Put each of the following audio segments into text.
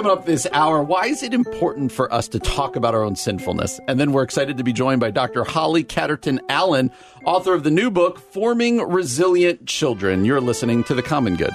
Coming up this hour, why is it important for us to talk about our own sinfulness? And then we're excited to be joined by Dr. Holly Catterton Allen, author of the new book, Forming Resilient Children. You're listening to The Common Good.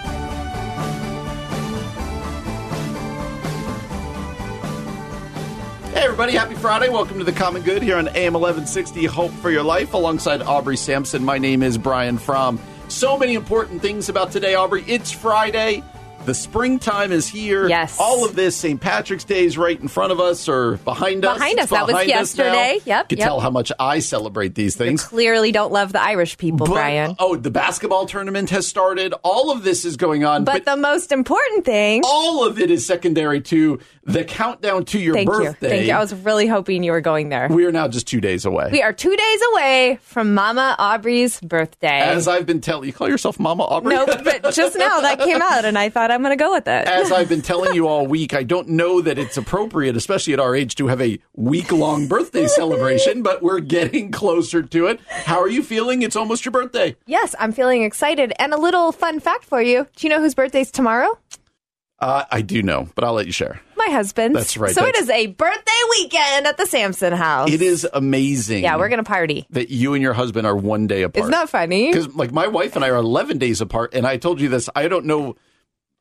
Hey, everybody, happy Friday. Welcome to The Common Good here on AM 1160 Hope for Your Life alongside Aubrey Sampson. My name is Brian Fromm. So many important things about today, Aubrey. It's Friday. The springtime is here. Yes. All of this, St. Patrick's Day is right in front of us or behind us. Behind It's us. That was behind us now. yesterday. Yep, You can yep. tell how much I celebrate these things. Clearly don't love the Irish people, But- Brian. Oh, the basketball tournament has started. All of this is going on. But, the most important thing. all of it is secondary to the countdown to your thank you. Thank you. I was really hoping you were going there. we are now just two days away. We are two days away from Mama Aubrey's birthday. As I've been telling you, call yourself Mama Aubrey. no, but just now that came out, and I thought I'm going to go with it. As I've been telling you all week, I don't know that it's appropriate, especially at our age, to have a week long birthday celebration, but we're getting closer to it. How are you feeling? It's almost your birthday. yes, I'm feeling excited. And a little fun fact for you: Do you know whose birthday's tomorrow? Uh, I do know, but I'll let you share. My husband's. That's right, So that's- it is a birthday weekend at the Sampson house. It is amazing. Yeah, we're going to party. that you and your husband are one day apart. Isn't that funny? Because like my wife and I are 11 days apart, and I told you this. I don't know.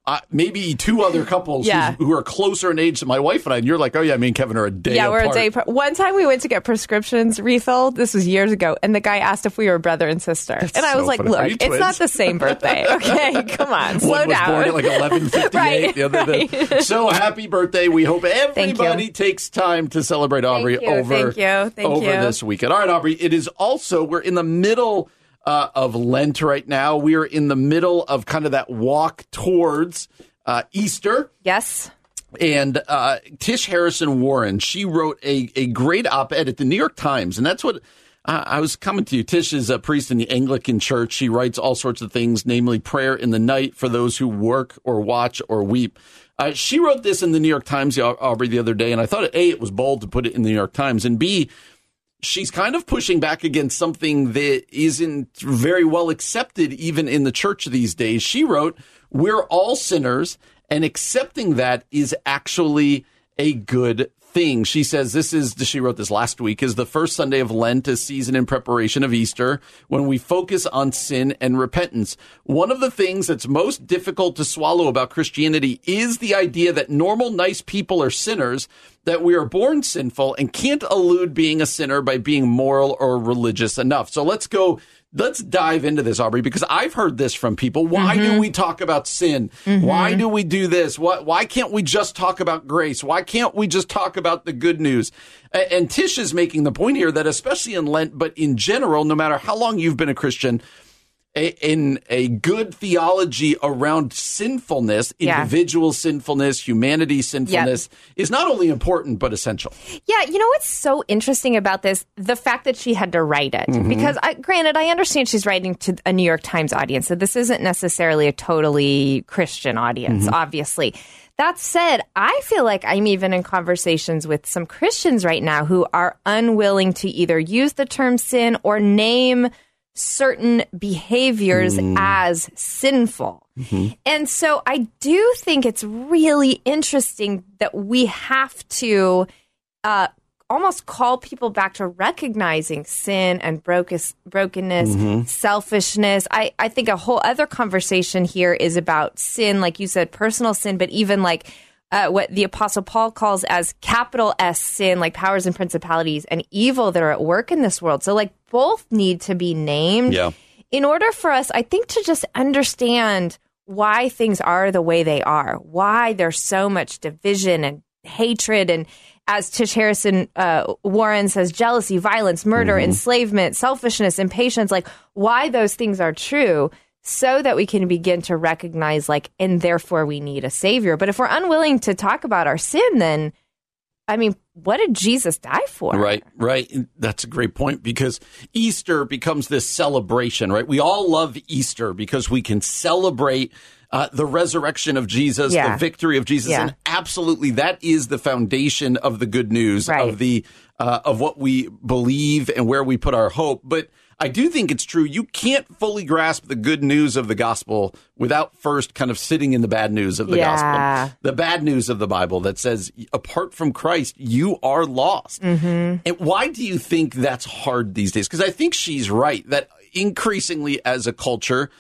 Uh, maybe two other couples Yeah. who are closer in age than my wife and I. And you're like, oh yeah, me and Kevin are a day. Yeah, we're a day. Par- One time we went to get prescriptions refilled. This was years ago, and the guy asked if we were brother and sister, and I was like, funny. "Look, it's twins?" not the same birthday. Okay, come on, slow One was down." born at like 11:58. Right, the other day. So happy birthday! We hope everybody takes time to celebrate Aubrey you, over thank you, thank over you. this weekend. All right, Aubrey. It is also we're in the middle uh, of Lent right now. We are in the middle of kind of that walk towards uh, Easter. yes, And uh, Tish Harrison Warren, she wrote a, a great op ed at the New York Times. And that's what uh, I was coming to you. Tish is a priest in the Anglican Church. She writes all sorts of things, namely prayer in the night for those who work or watch or weep. Uh, she wrote this in the New York Times, Aubrey, the other day. And I thought, A, it was bold to put it in the New York Times. And B, she's kind of pushing back against something that isn't very well accepted even in the church these days. She wrote, We're all sinners, and accepting that is actually a good thing. She says this is, she wrote this last week, is the first Sunday of Lent, a season in preparation of Easter, when we focus on sin and repentance. One of the things that's most difficult to swallow about Christianity is the idea that normal, nice people are sinners, that we are born sinful and can't elude being a sinner by being moral or religious enough. So let's go. Let's dive into this, Aubrey, because I've heard this from people. Why do mm-hmm. we talk about sin? Mm-hmm. Why do we do this? Why, why can't we just talk about grace? Why can't we just talk about the good news? A- And Tish is making the point here that especially in Lent, but in general, no matter how long you've been a Christian, a, in a good theology around sinfulness, Yeah. individual sinfulness, humanity sinfulness is not only important but essential. yeah. You know what's so interesting about this? The fact that she had to write it, Mm-hmm. because I, granted, I understand she's writing to a New York Times audience, so this isn't necessarily a totally Christian audience, Mm-hmm. obviously. That said, I feel like I'm even in conversations with some Christians right now who are unwilling to either use the term sin or name certain behaviors Mm. as sinful. Mm-hmm. And so I do think it's really interesting that we have to uh, almost call people back to recognizing sin and broken, brokenness, Mm-hmm. selfishness. I, I think a whole other conversation here is about sin, like you said, personal sin, but even like uh, what the Apostle Paul calls as capital S sin, like powers and principalities and evil that are at work in this world. So, like, both need to be named Yeah. in order for us, I think, to just understand why things are the way they are, why there's so much division and hatred, and as Tish Harrison uh, Warren says, jealousy, violence, murder, enslavement, selfishness, impatience, like why those things are true. So that we can begin to recognize, like, and therefore we need a savior. But if we're unwilling to talk about our sin, then I mean, what did Jesus die for? Right, right. That's a great point because Easter becomes this celebration, right? We all love Easter because we can celebrate uh, the resurrection of Jesus, Yeah. the victory of Jesus, Yeah. and absolutely that is the foundation of the good news Right. of the uh, of what we believe and where we put our hope. But I do think it's true. You can't fully grasp the good news of the gospel without first kind of sitting in the bad news of the Yeah. gospel the bad news of the Bible that says, apart from Christ, you are lost. Mm-hmm. And why do you think that's hard these days? Because I think she's right that increasingly as a culture,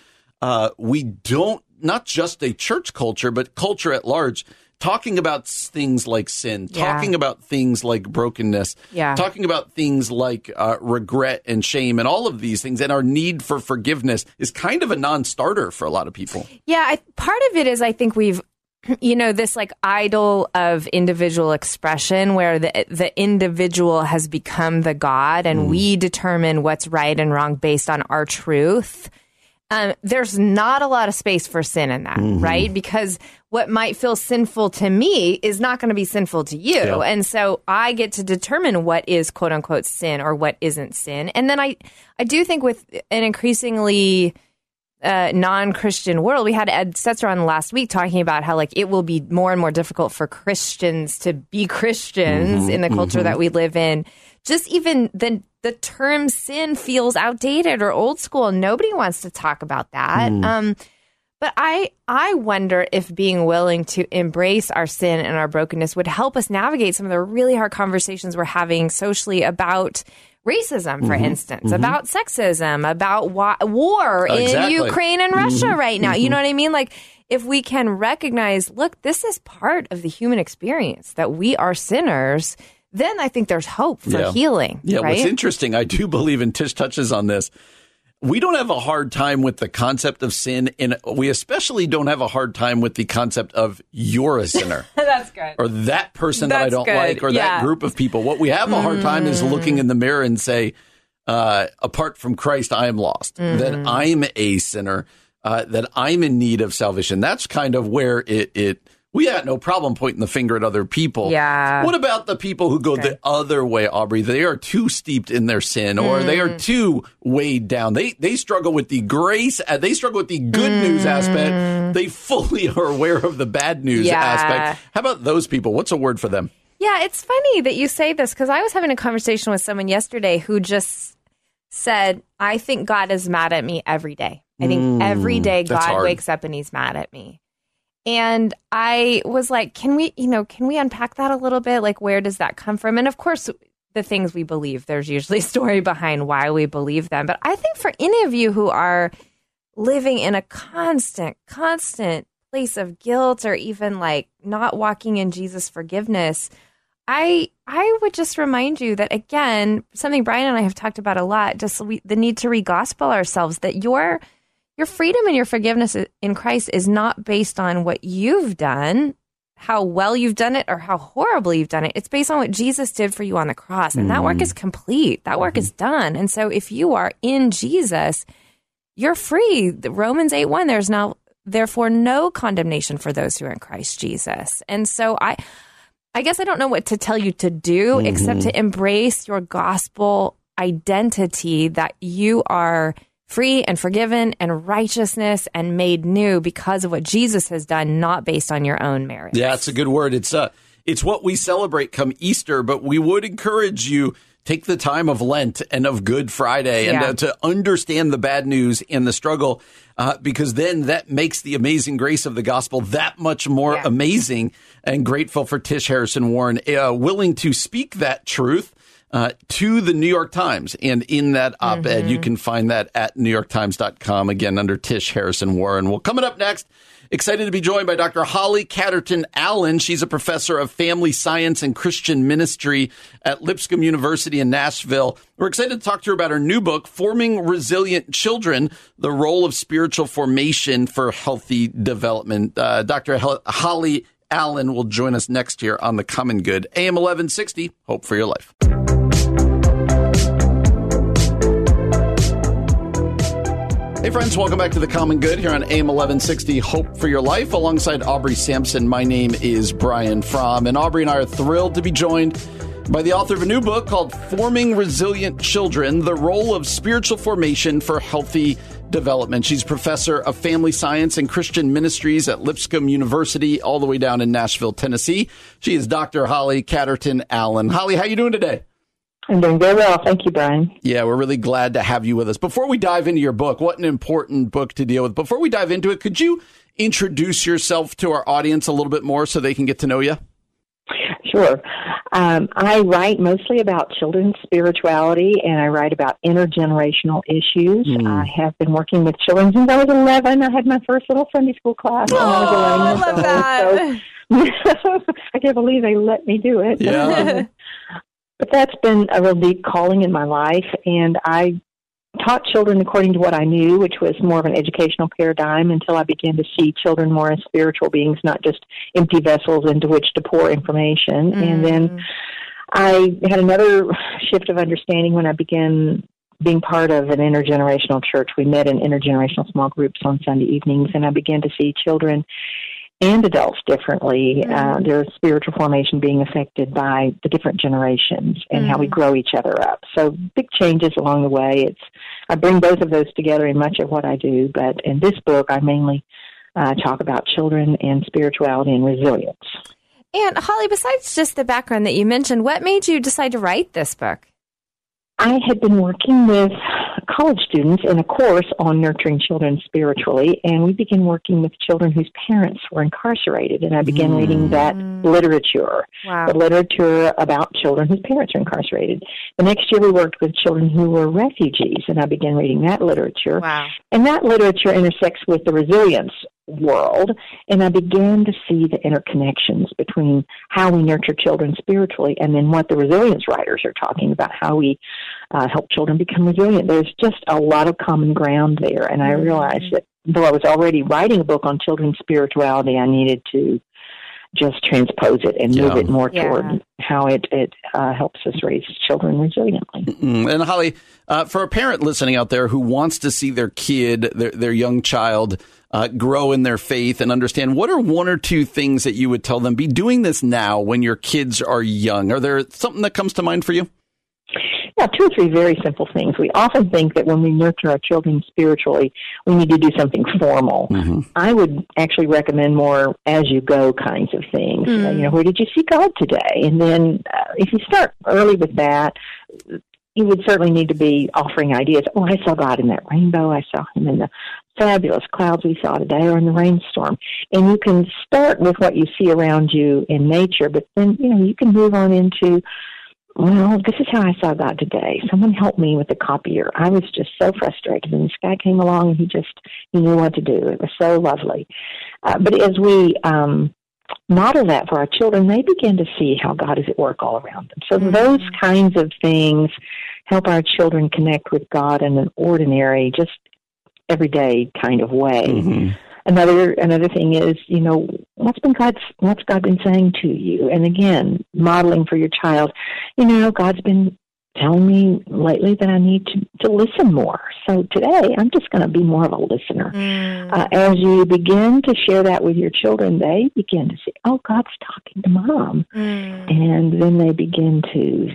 uh, we don't, not just a church culture, but culture at large, talking about things like sin, Yeah. talking about things like brokenness, Yeah. talking about things like uh, regret and shame and all of these things and our need for forgiveness is kind of a non starter for a lot of people. Yeah, I, part of it is I think we've you know this like idol of individual expression where the the individual has become the god and we determine what's right and wrong based on our truth. Um, there's not a lot of space for sin in that, right? Because what might feel sinful to me is not going to be sinful to you. Yeah. And so I get to determine what is quote unquote sin or what isn't sin. And then I, I do think with an increasingly uh, non-Christian world. We had Ed Stetzer on last week talking about how like it will be more and more difficult for Christians to be Christians in the culture that we live in. Just even the the term sin feels outdated or old school. Nobody wants to talk about that. Mm. Um, but I I wonder if being willing to embrace our sin and our brokenness would help us navigate some of the really hard conversations we're having socially about racism, for mm-hmm. instance, mm-hmm. about sexism, about wa- war in Exactly. Ukraine and Russia mm-hmm. right now. You know what I mean? Like if we can recognize, look, this is part of the human experience that we are sinners, then I think there's hope for Yeah. healing. Yeah, right? what's interesting, I do believe, and Tish touches on this. We don't have a hard time with the concept of sin, and we especially don't have a hard time with the concept of you're a sinner That's good. or that person that I don't good. like or Yeah. that group of people. What we have a hard time is looking in the mirror and say, uh, apart from Christ, I am lost, Mm-hmm. that I'm a sinner, uh, that I'm in need of salvation. That's kind of where it, it we had no problem pointing the finger at other people. Yeah. What about the people who go the other way, Aubrey? They are too steeped in their sin or they Mm. are too weighed down. They they struggle with the grace, uh, they struggle with the good news aspect. They fully are aware of the bad news Mm. Yeah. aspect. How about those people? What's a word for them? Yeah, it's funny that you say this because I was having a conversation with someone yesterday who just said, I think God is mad at me every day. I think every day Mm, God wakes up and he's mad at me. And I was like, can we, you know, can we unpack that a little bit? Like, where does that come from? And of course, the things we believe, there's usually a story behind why we believe them. But I think for any of you who are living in a constant, constant place of guilt or even like not walking in Jesus' forgiveness, I I would just remind you that again, something Brian and I have talked about a lot, just we, the need to re-gospel ourselves that your your freedom and your forgiveness in Christ is not based on what you've done, how well you've done it or how horribly you've done it. It's based on what Jesus did for you on the cross. And that work mm-hmm. is complete. That work is mm-hmm. done. And so if you are in Jesus, you're free. Romans 8 1, there's now therefore no condemnation for those who are in Christ Jesus. And so I I guess I don't know what to tell you to do except to mm-hmm. embrace your gospel identity that you are free and forgiven and righteousness and made new because of what Jesus has done, not based on your own merit. Yeah, it's a good word. It's uh it's what we celebrate come Easter, but we would encourage you take the time of Lent and of Good Friday and Yeah. uh, to understand the bad news and the struggle, uh, because then that makes the amazing grace of the gospel that much more Yeah. amazing. And grateful for Tish Harrison Warren, uh, willing to speak that truth. Uh, to the New York Times. And in that op ed, you can find that at NewYorkTimes.com, again, under Tish Harrison Warren. Well, coming up next, excited to be joined by Dr. Holly Catterton Allen. She's a professor of family science and Christian ministry at Lipscomb University in Nashville. We're excited to talk to her about her new book, Forming Resilient Children The Role of Spiritual Formation for Healthy Development. Uh, Dr. Hel- Holly Allen will join us next year on The Common Good. AM 1160, Hope for Your Life. Hey, friends, welcome back to The Common Good here on AM 1160 Hope for Your Life. Alongside Aubrey Sampson, my name is Brian Fromm, and Aubrey and I are thrilled to be joined by the author of a new book called Forming Resilient Children The Role of Spiritual Formation for Healthy Development. She's professor of family science and Christian ministries at Lipscomb University, all the way down in Nashville, Tennessee. She is Dr. Holly Catterton Allen. Holly, how you doing today? I'm doing very well. Thank you, Brian. Yeah, we're really glad to have you with us. Before we dive into your book, what an important book to deal with. Before we dive into it, could you introduce yourself to our audience a little bit more so they can get to know you? Sure. Um, I write mostly about children's spirituality and I write about intergenerational issues. Mm. I have been working with children since I was 11. I had my first little Sunday school class oh, I was 11 I love that. So, I can't believe they let me do it. Yeah. But that's been a real deep calling in my life, and I taught children according to what I knew, which was more of an educational paradigm, until I began to see children more as spiritual beings, not just empty vessels into which to pour information. Mm. And then mm. I had another shift of understanding when I began being part of an intergenerational church. We met in intergenerational small groups on Sunday evenings, and I began to see children and adults differently. Mm-hmm. Uh, their spiritual formation being affected by the different generations and mm-hmm. how we mm-hmm. grow each other up. So big changes along the way. It's I bring both of those together in much of what I do, but in this book, I mainly uh, talk about children and spirituality and resilience. And Holly, besides just the background that you mentioned, what made you decide to write this book? I had been working with college students in a course on nurturing children spiritually, and we began working with children whose parents were incarcerated. And I began mm. reading that literature, wow. the literature about children whose parents are incarcerated. The next year, we worked with children who were refugees, and I began reading that literature. Wow. And that literature intersects with the resilience world, and I began to see the interconnections between how we nurture children spiritually and then what the resilience writers are talking about, how we uh, help children become resilient. There's just a lot of common ground there, and I mm-hmm. realized that though I was already writing a book on children's spirituality, I needed to just transpose it and move it more yeah. toward how it it uh, helps us raise children resiliently. Mm-hmm. And Holly, uh, for a parent listening out there who wants to see their kid, their their young child. Uh, grow in their faith and understand what are one or two things that you would tell them be doing this now when your kids are young are there something that comes to mind for you yeah, two or three very simple things. We often think that when we nurture our children spiritually, we need to do something formal. Mm-hmm. I would actually recommend more as you go kinds of things. Mm. Uh, you know, where did you see God today? And then uh, if you start early with that, you would certainly need to be offering ideas. Oh, I saw God in that rainbow. I saw him in the fabulous clouds we saw today or in the rainstorm. And you can start with what you see around you in nature, but then, you know, you can move on into well, this is how I saw God today. Someone helped me with the copier. I was just so frustrated, and this guy came along and he just he knew what to do. It was so lovely. Uh, but as we um, model that for our children, they begin to see how God is at work all around them. So mm-hmm. those kinds of things help our children connect with God in an ordinary, just everyday kind of way. Mm-hmm another another thing is you know what's been god's what's god been saying to you and again modeling for your child you know god's been telling me lately that i need to to listen more so today i'm just going to be more of a listener mm. uh, as you begin to share that with your children they begin to say oh god's talking to mom mm. and then they begin to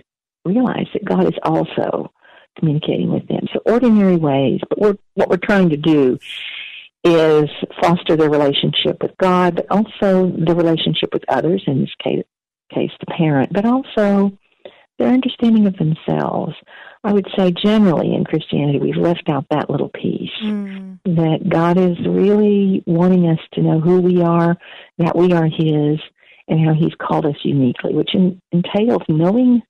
realize that god is also communicating with them so ordinary ways but we're, what we're trying to do is foster their relationship with God, but also the relationship with others, in this case, case the parent, but also their understanding of themselves. I would say generally in Christianity, we've left out that little piece mm. that God is really wanting us to know who we are, that we are His, and how He's called us uniquely, which in, entails knowing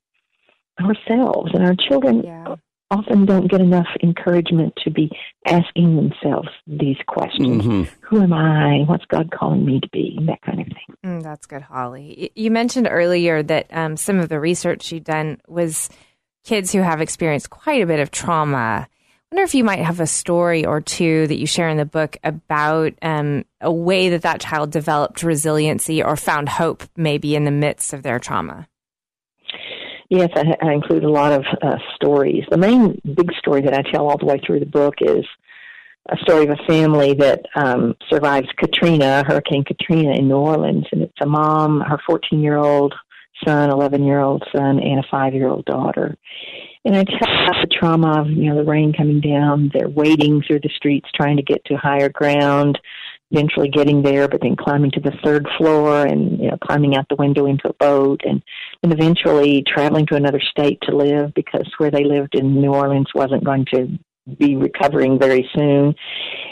ourselves and our children. Yeah often don't get enough encouragement to be asking themselves these questions. Mm-hmm. Who am I? What's God calling me to be? And That kind of thing. Mm, that's good, Holly. You mentioned earlier that um, some of the research you've done was kids who have experienced quite a bit of trauma. I wonder if you might have a story or two that you share in the book about um, a way that that child developed resiliency or found hope maybe in the midst of their trauma. Yes, I, I include a lot of uh, stories. The main big story that I tell all the way through the book is a story of a family that um, survives Katrina, Hurricane Katrina in New Orleans, and it's a mom, her 14 year old son, 11 year old son, and a five year old daughter. And I tell about the trauma of you know the rain coming down. They're wading through the streets trying to get to higher ground. Eventually getting there, but then climbing to the third floor and you know climbing out the window into a boat, and and eventually traveling to another state to live because where they lived in New Orleans wasn't going to be recovering very soon.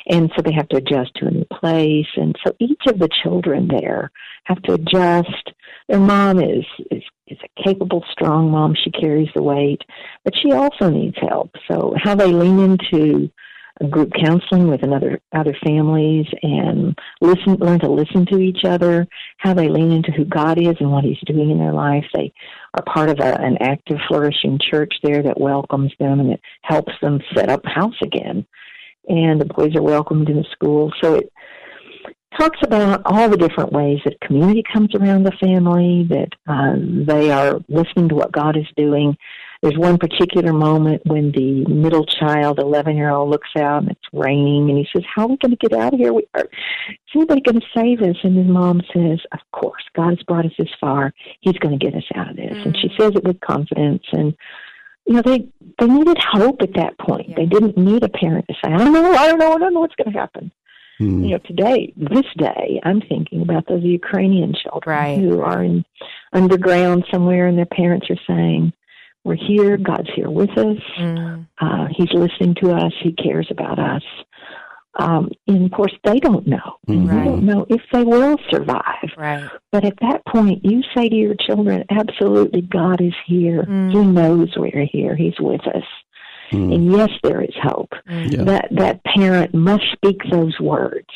And so they have to adjust to a new place. And so each of the children there have to adjust. Their mom is, is, is a capable, strong mom. She carries the weight, but she also needs help. So how they lean into group counseling with another other families and listen learn to listen to each other how they lean into who god is and what he's doing in their life they are part of a, an active flourishing church there that welcomes them and it helps them set up house again. And the boys are welcomed in the school. So it talks about all the different ways that community comes around the family that uh, they are listening to what god is doing there's one particular moment when the middle child, 11 year old, looks out and it's raining and he says, How are we going to get out of here? We are, is anybody going to save us? And his mom says, Of course, God has brought us this far. He's going to get us out of this. Mm-hmm. And she mm. says it with confidence. And, you know, they, they needed hope at that point. Yeah. They didn't need a parent to say, I don't know, I don't know, I don't know what's going to happen. Mm-hmm. You know, today, this day, I'm thinking about those Ukrainian children right. who are in underground somewhere, and their parents are saying, we're here. God's here with us. Mm. Uh, he's listening to us. He cares about us. Um, and of course, they don't know. Mm-hmm. They don't know if they will survive. Right. But at that point, you say to your children, absolutely, God is here. Mm. He knows we're here. He's with us. Mm. And yes, there is hope. Mm. Yeah. That that parent must speak those words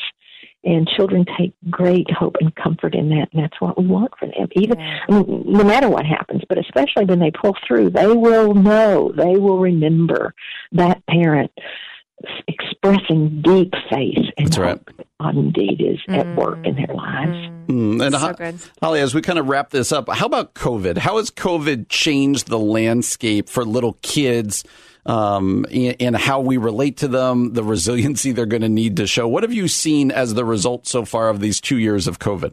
and children take great hope and comfort in that, and that's what we want for them. Even yeah. I mean, no matter what happens, but especially when they pull through, they will know, they will remember that parent expressing deep faith and that's right. God indeed is mm. at work in their lives. Mm. And so ho- good. Holly, as we kind of wrap this up, how about COVID? How has COVID changed the landscape for little kids? Um, and, how we relate to them, the resiliency they're going to need to show. What have you seen as the result so far of these two years of COVID?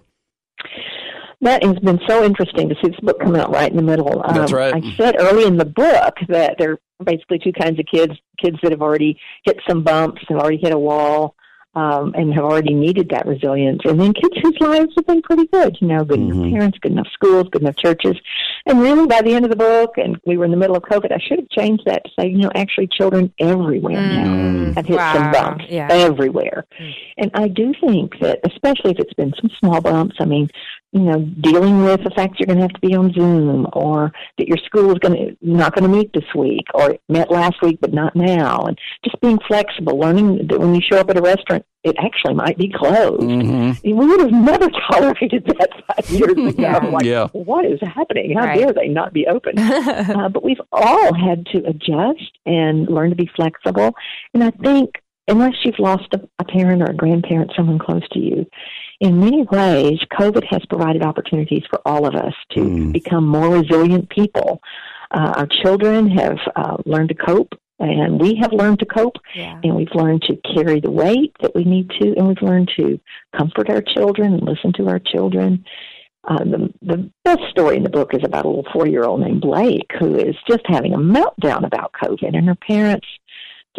That has been so interesting to see this book come out right in the middle. Um, That's right. I said early in the book that there are basically two kinds of kids: kids that have already hit some bumps and already hit a wall, um, and have already needed that resilience. And then kids whose lives have been pretty good, you know, good mm-hmm. enough parents, good enough schools, good enough churches. And really, by the end of the book, and we were in the middle of COVID, I should have changed that to say, you know, actually, children everywhere mm. now have hit wow. some bumps, yeah. everywhere. Mm. And I do think that, especially if it's been some small bumps, I mean, you know, dealing with the fact you're going to have to be on Zoom, or that your school is going to not going to meet this week, or met last week but not now, and just being flexible, learning that when you show up at a restaurant, it actually might be closed. Mm-hmm. We would have never tolerated that five years ago. yeah. Like, yeah. what is happening? How right. dare they not be open? uh, but we've all had to adjust and learn to be flexible, and I think unless you've lost a, a parent or a grandparent, someone close to you in many ways, COVID has provided opportunities for all of us to mm. become more resilient people. Uh, our children have uh, learned to cope, and we have learned to cope, yeah. and we've learned to carry the weight that we need to, and we've learned to comfort our children and listen to our children. Uh, the, the best story in the book is about a little four year old named Blake who is just having a meltdown about COVID, and her parents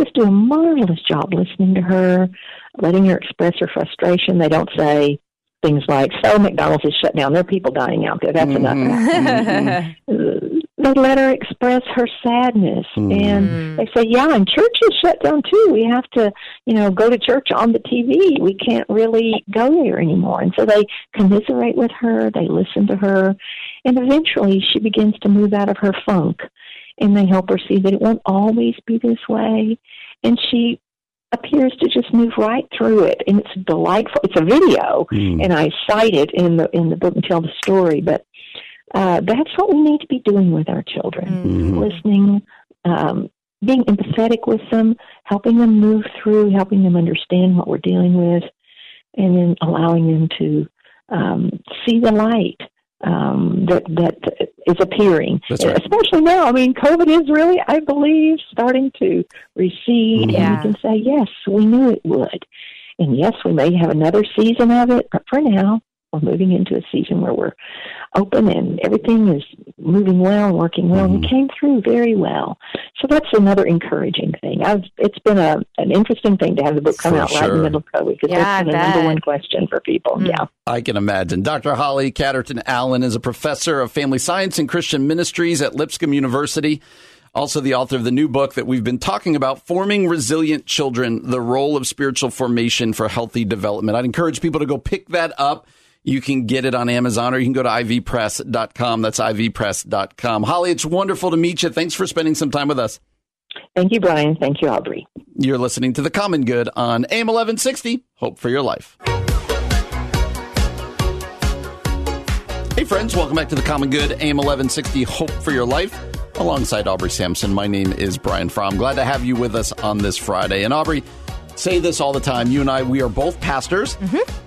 just do a marvelous job listening to her, letting her express her frustration. They don't say things like, "So McDonald's is shut down. There are people dying out there. That's mm-hmm. enough." Mm-hmm. they let her express her sadness, mm-hmm. and they say, "Yeah, and church is shut down too. We have to, you know, go to church on the TV. We can't really go there anymore." And so they commiserate with her. They listen to her, and eventually she begins to move out of her funk and they help her see that it won't always be this way. And she appears to just move right through it, and it's delightful. It's a video, mm. and I cite it in the in the book and tell the story. But uh, that's what we need to be doing with our children: mm-hmm. listening, um, being empathetic with them, helping them move through, helping them understand what we're dealing with, and then allowing them to um, see the light um, that that is appearing, right. especially now. I mean, COVID is really, I believe, starting to recede, Yeah. and we can say, yes, we knew it would, and yes, we may have another season of it, but for now, we're moving into a season where we're open and everything is moving well and working well. Mm-hmm. We came through very well, so that's another encouraging thing. I've, it's been a an interesting thing to have the book come For out right in the middle of COVID because Yeah, that's been the number one question for people. Mm. Yeah. I can imagine. Dr. Holly Catterton Allen is a professor of family science and Christian ministries at Lipscomb University. Also, the author of the new book that we've been talking about, Forming Resilient Children The Role of Spiritual Formation for Healthy Development. I'd encourage people to go pick that up. You can get it on Amazon or you can go to ivpress.com. That's ivpress.com. Holly, it's wonderful to meet you. Thanks for spending some time with us. Thank you, Brian. Thank you, Aubrey. You're listening to The Common Good on AM 1160. Hope for your life. Hey, friends, welcome back to The Common Good, AM 1160, Hope for Your Life. Alongside Aubrey Sampson, my name is Brian Fromm. Glad to have you with us on this Friday. And Aubrey, say this all the time. You and I, we are both pastors.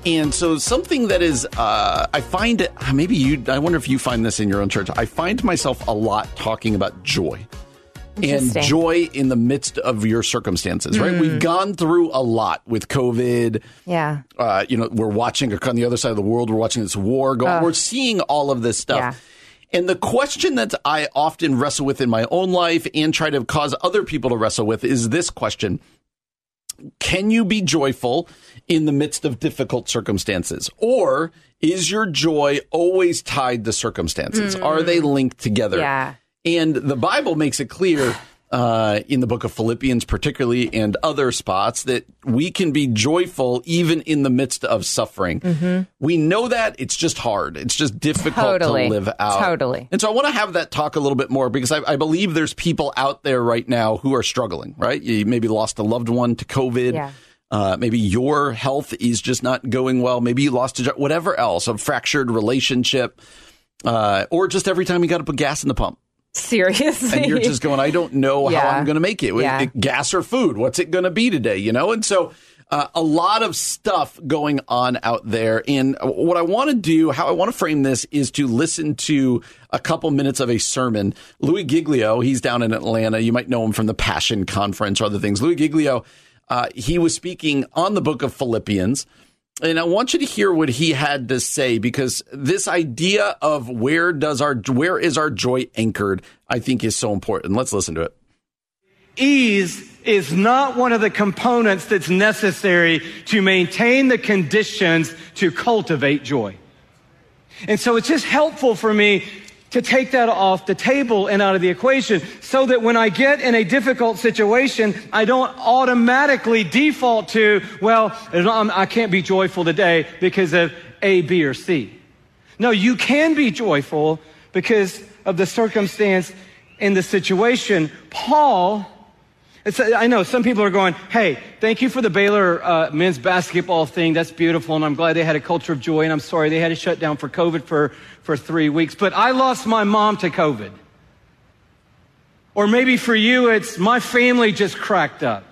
And so something that is, uh, I find maybe you, I wonder if you find this in your own church. I find myself a lot talking about joy and joy in the midst of your circumstances, right? We've gone through a lot with COVID. Yeah. Uh, you know, we're watching on the other side of the world, we're watching this war go. We're seeing all of this stuff. Yeah. And the question that I often wrestle with in my own life and try to cause other people to wrestle with is this question Can you be joyful in the midst of difficult circumstances? Or is your joy always tied to circumstances? Are they mm. linked together? Yeah. And the Bible makes it clear uh, in the book of Philippians, particularly, and other spots, that we can be joyful even in the midst of suffering. We know that it's just hard. It's just difficult Totally. to live out. Totally. And so I want to have that talk a little bit more because I, I believe there's people out there right now who are struggling, right? You maybe lost a loved one to COVID. Yeah. Uh, maybe your health is just not going well. Maybe you lost a job, whatever else, a fractured relationship, uh, or just every time you got to put gas in the pump Seriously. and you're just going, I don't know how I'm going to make it. Yeah. Gas or food? What's it going to be today? You know? And so uh, a lot of stuff going on out there. And what I want to do, how I want to frame this is to listen to a couple minutes of a sermon. Louie Giglio, he's down in Atlanta. You might know him from the Passion Conference or other things. Louie Giglio, uh, he was speaking on the book of Philippians. And I want you to hear what he had to say because this idea of where does our where is our joy anchored, I think is so important. Let's listen to it. Ease is not one of the components that's necessary to maintain the conditions to cultivate joy. And so it's just helpful for me to take that off the table and out of the equation so that when I get in a difficult situation, I don't automatically default to, well, I'm- can't be joyful today because of A, B, or C. No, you can be joyful because of the circumstance and the situation. Paul, it's, I know some people are going, hey, thank you for the Baylor uh, men's basketball thing. That's beautiful. And I'm glad they had a culture of joy. And I'm sorry they had to shut down for COVID for, for three weeks. But I lost my mom to COVID. Or maybe for you, it's my family just cracked up.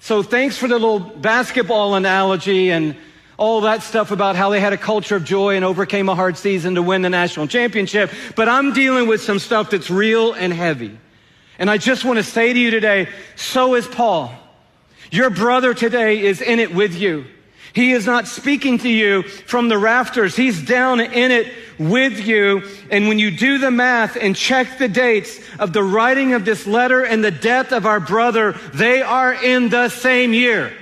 So thanks for the little basketball analogy and all that stuff about how they had a culture of joy and overcame a hard season to win the national championship. But I'm dealing with some stuff that's real and heavy. And I just want to say to you today, so is Paul. Your brother today is in it with you. He is not speaking to you from the rafters. He's down in it with you. And when you do the math and check the dates of the writing of this letter and the death of our brother, they are in the same year.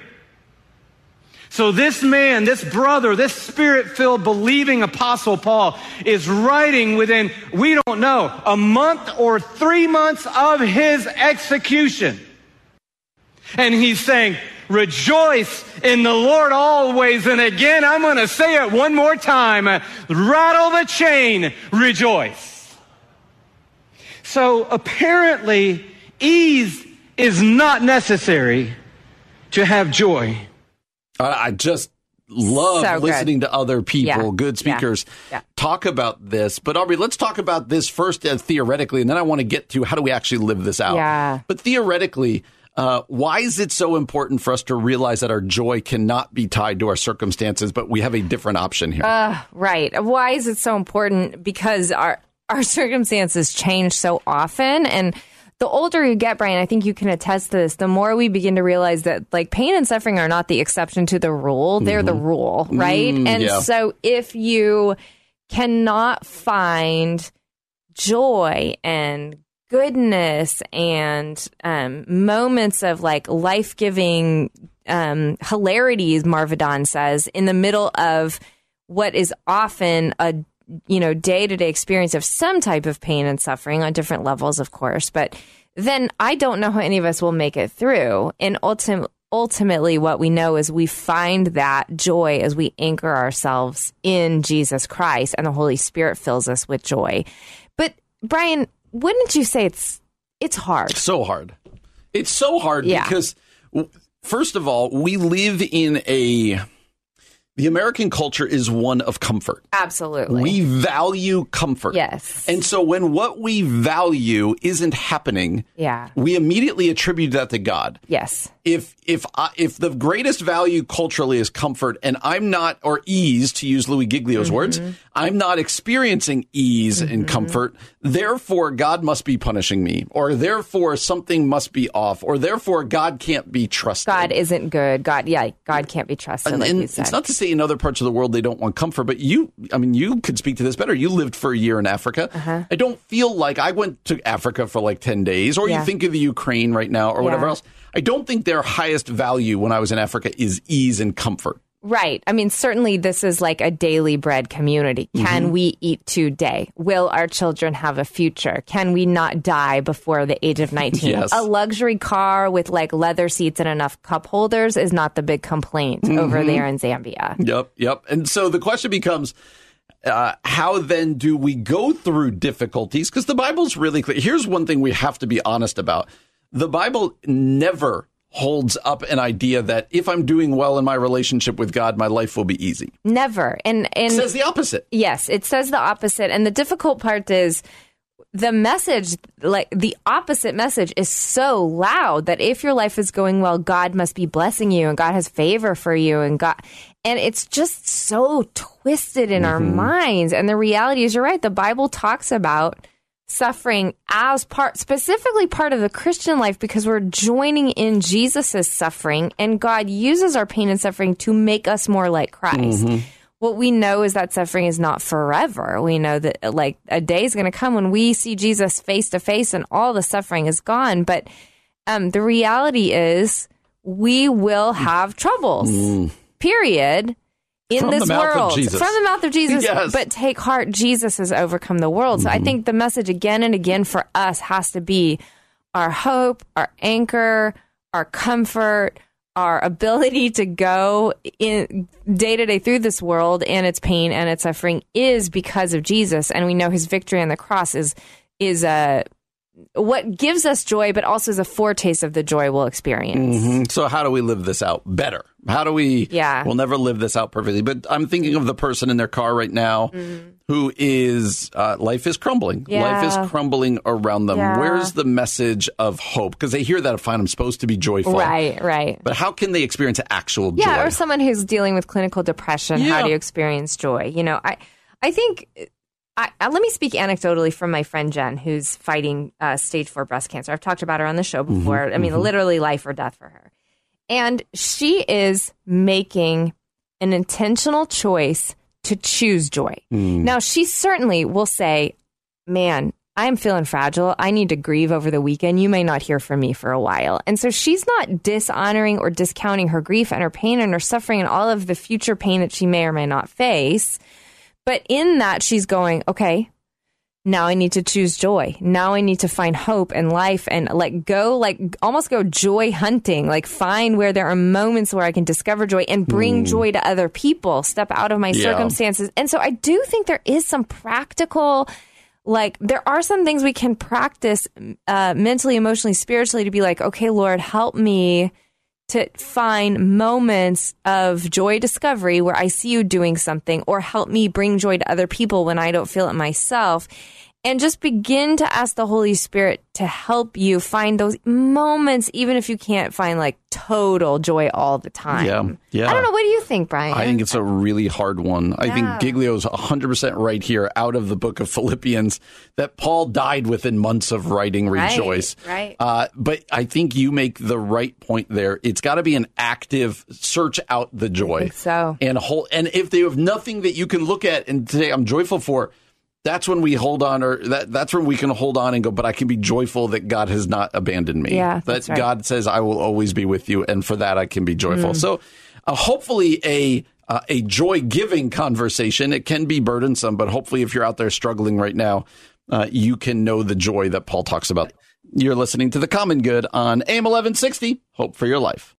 So this man, this brother, this spirit-filled believing apostle Paul is writing within, we don't know, a month or three months of his execution. And he's saying, rejoice in the Lord always. And again, I'm going to say it one more time. Rattle the chain, rejoice. So apparently, ease is not necessary to have joy. I just love So listening to other people, Yeah. good speakers, Yeah. talk about this. But Aubrey, let's talk about this first uh, theoretically, and then I want to get to how do we actually live this out. Yeah. But theoretically, Uh, why is it so important for us to realize that our joy cannot be tied to our circumstances, but we have a different option here? Uh, right. Why is it so important? Because our our circumstances change so often, and the older you get, Brian, I think you can attest to this. The more we begin to realize that like pain and suffering are not the exception to the rule; they're the rule, right? Mm, and yeah. so if you cannot find joy and goodness and um, moments of like life giving um, hilarities, Marva Dawn says, in the middle of what is often a you know day to day experience of some type of pain and suffering on different levels, of course, but then I don't know how any of us will make it through. And ultimately, ultimately, what we know is we find that joy as we anchor ourselves in Jesus Christ, and the Holy Spirit fills us with joy. But Brian, wouldn't you say it's it's hard? so hard. It's so hard Yeah. because, first of all, we live in a. The American culture is one of comfort. Absolutely. We value comfort. Yes. And so when what we value isn't happening, Yeah. we immediately attribute that to God. yes. If if I, if the greatest value culturally is comfort, and I'm not or ease to use Louie Giglio's Mm-hmm. words, I'm not experiencing ease and comfort. Therefore, God must be punishing me, or therefore something must be off, or therefore God can't be trusted. God isn't good. God, yeah, God can't be trusted, And, like and it's not to say in other parts of the world they don't want comfort, but you, I mean, you could speak to this better. You lived for a year in Africa. Uh-huh. I don't feel like I went to Africa for like 10 days, or Yeah. you think of the Ukraine right now, or whatever else. I don't think their highest value when I was in Africa is ease and comfort. Right. I mean, certainly this is like a daily bread community. Can Mm-hmm. we eat today? Will our children have a future? Can we not die before the age of 19? Yes. A luxury car with like leather seats and enough cup holders is not the big complaint Mm-hmm. over there in Zambia. Yep, yep. And so the question becomes uh, how then do we go through difficulties? Because the Bible's really clear. Here's one thing we have to be honest about the Bible never holds up an idea that if I'm doing well in my relationship with God, my life will be easy. Never. And and It says the opposite. Yes, it says the opposite. And the difficult part is the message, like the opposite message, is so loud that if your life is going well, God must be blessing you and God has favor for you and God. And it's just so twisted in our mm-hmm. minds. And the reality is, you're right. The Bible talks about suffering as part, specifically part of the Christian life, because we're joining in Jesus' suffering, and God uses our pain and suffering to make us more like Christ. What we know is that suffering is not forever. We know that like a day is going to come when we see Jesus face to face and all the suffering is gone. But um, the reality is we will have troubles, period. In From the this mouth of world, Jesus. from the mouth of Jesus, Yes. but take heart, Jesus has overcome the world. So I mm-hmm. think the message again and again for us has to be our hope, our anchor, our comfort, our ability to go in day to day through this world and its pain and its suffering is because of Jesus, and we know His victory on the cross is is a what gives us joy, but also is a foretaste of the joy we'll experience. Mhm. So how do we live this out better? How do we? Yeah. we'll never live this out perfectly. But I'm thinking of the person in their car right now who is uh, life is crumbling. Life is crumbling around them. Yeah. Where's the message of hope? Because they hear that fine, I'm supposed to be joyful. Right, right. But how can they experience actual Yeah, joy? or someone who's dealing with clinical depression. Yeah. How do you experience joy? You know, I, I think. I, let me speak anecdotally from my friend Jen, who's fighting uh, stage four breast cancer. I've talked about her on the show Mm-hmm, before. I mean, literally life or death for her. And she is making an intentional choice to choose joy. Mm. Now, she certainly will say, Man, I'm feeling fragile. I need to grieve over the weekend. You may not hear from me for a while. And so she's not dishonoring or discounting her grief and her pain and her suffering and all of the future pain that she may or may not face. But in that, she's going, okay, now I need to choose joy. Now I need to find hope and life and like go, like almost go joy hunting, like find where there are moments where I can discover joy and bring joy to other people, step out of my Yeah. circumstances. And so I do think there is some practical, like there are some things we can practice uh, mentally, emotionally, spiritually to be like, okay, Lord, help me to find moments of joy discovery where I see you doing something, or help me bring joy to other people when I don't feel it myself. And just begin to ask the Holy Spirit to help you find those moments, even if you can't find like total joy all the time. Yeah, yeah. I don't know. What do you think, Brian? I think it's a really hard one. I think Yeah. Giglio's 100% right here out of the book of Philippians that Paul died within months of writing Rejoice. right. Uh, but I think you make the right point there. It's got to be an active search out the joy. so. And whole, and if they have nothing that you can look at and say, I'm joyful for, that's when we hold on, or that, that's when we can hold on and go, but I can be joyful that God has not abandoned me. Yeah, that right. God says, I will always be with you. And for that, I can be joyful. Mm. So, uh, hopefully, a uh, a joy giving conversation. It can be burdensome, but hopefully, if you're out there struggling right now, uh, you can know the joy that Paul talks about. You're listening to the Common Good on AM 1160. Hope for your life.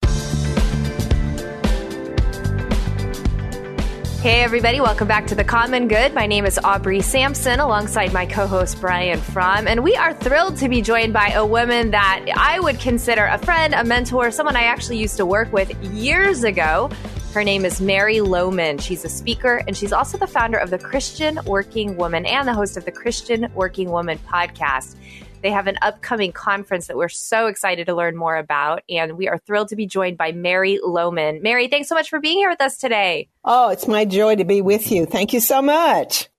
Hey, everybody, welcome back to The Common Good. My name is Aubrey Sampson alongside my co host Brian Fromm, and we are thrilled to be joined by a woman that I would consider a friend, a mentor, someone I actually used to work with years ago. Her name is Mary Lowman. She's a speaker, and she's also the founder of the Christian Working Woman and the host of the Christian Working Woman podcast. They have an upcoming conference that we're so excited to learn more about, and we are thrilled to be joined by Mary Lowman. Mary, thanks so much for being here with us today. Oh, it's my joy to be with you. Thank you so much.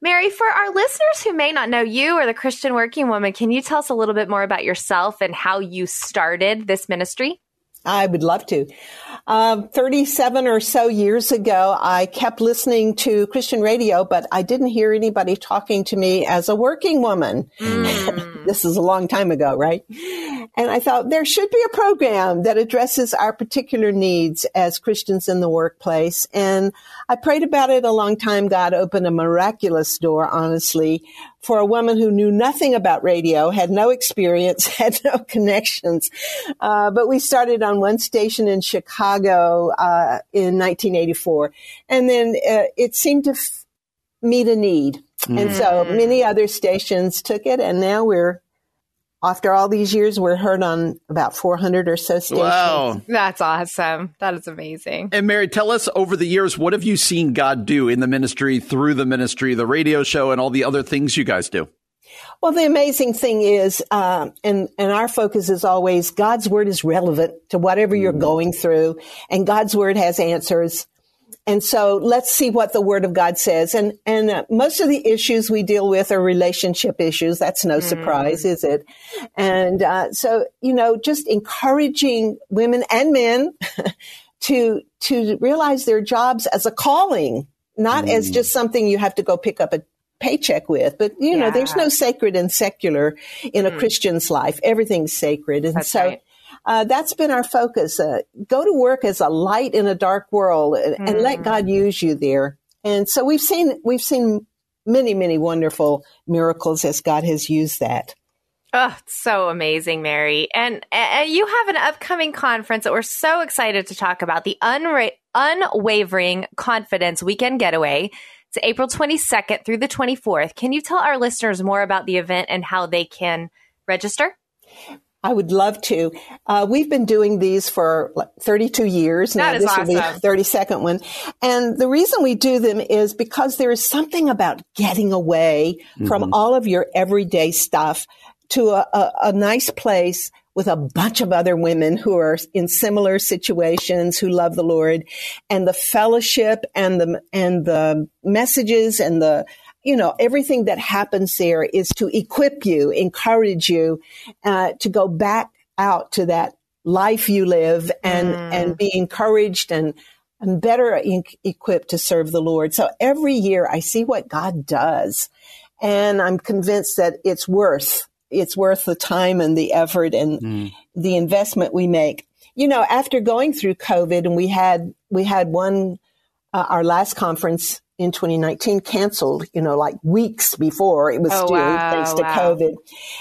Mary, for our listeners who may not know you or the Christian Working Woman, can you tell us a little bit more about yourself and how you started this ministry? I would love to. Um, 37 or so years ago, I kept listening to Christian radio, but I didn't hear anybody talking to me as a working woman. this is a long time ago, right? And I thought there should be a program that addresses our particular needs as Christians in the workplace. And I prayed about it a long time. God opened a miraculous door, honestly, for a woman who knew nothing about radio, had no experience, had no connections. Uh, but we started on one station in Chicago uh, in 1984. And then uh, it seemed to f- meet a need. And so many other stations took it, and now we're after all these years, we're heard on about 400 or so stations. Wow. That's awesome. That is amazing. And Mary, tell us over the years, what have you seen God do in the ministry, through the ministry, the radio show, and all the other things you guys do? Well, the amazing thing is, um, and and our focus is always God's word is relevant to whatever you're going through, and God's word has answers. And so let's see what the word of God says. And, and uh, most of the issues we deal with are relationship issues. That's no surprise, is it? And, uh, so, you know, just encouraging women and men to, to realize their jobs as a calling, not as just something you have to go pick up a paycheck with. But, you know, there's no sacred and secular in a Christian's life. Everything's sacred. And That's so, right. Uh, that's been our focus. Uh, go to work as a light in a dark world and, and let God use you there. And so we've seen, we've seen many, many wonderful miracles as God has used that. Oh, it's so amazing, Mary. And, and you have an upcoming conference that we're so excited to talk about the Unra- Unwavering Confidence Weekend Getaway. It's April 22nd through the 24th. Can you tell our listeners more about the event and how they can register? I would love to. Uh, we've been doing these for like 32 years now. That is this will be the 32nd one. And the reason we do them is because there is something about getting away from all of your everyday stuff to a, a, a nice place with a bunch of other women who are in similar situations who love the Lord and the fellowship and the, and the messages and the, you know, everything that happens there is to equip you, encourage you, uh, to go back out to that life you live and, and be encouraged and, and better e- equipped to serve the Lord. So every year I see what God does and I'm convinced that it's worth, it's worth the time and the effort and the investment we make. You know, after going through COVID and we had, we had one, uh, our last conference in 2019 canceled, you know, like weeks before it was Oh, due wow, thanks to wow. COVID.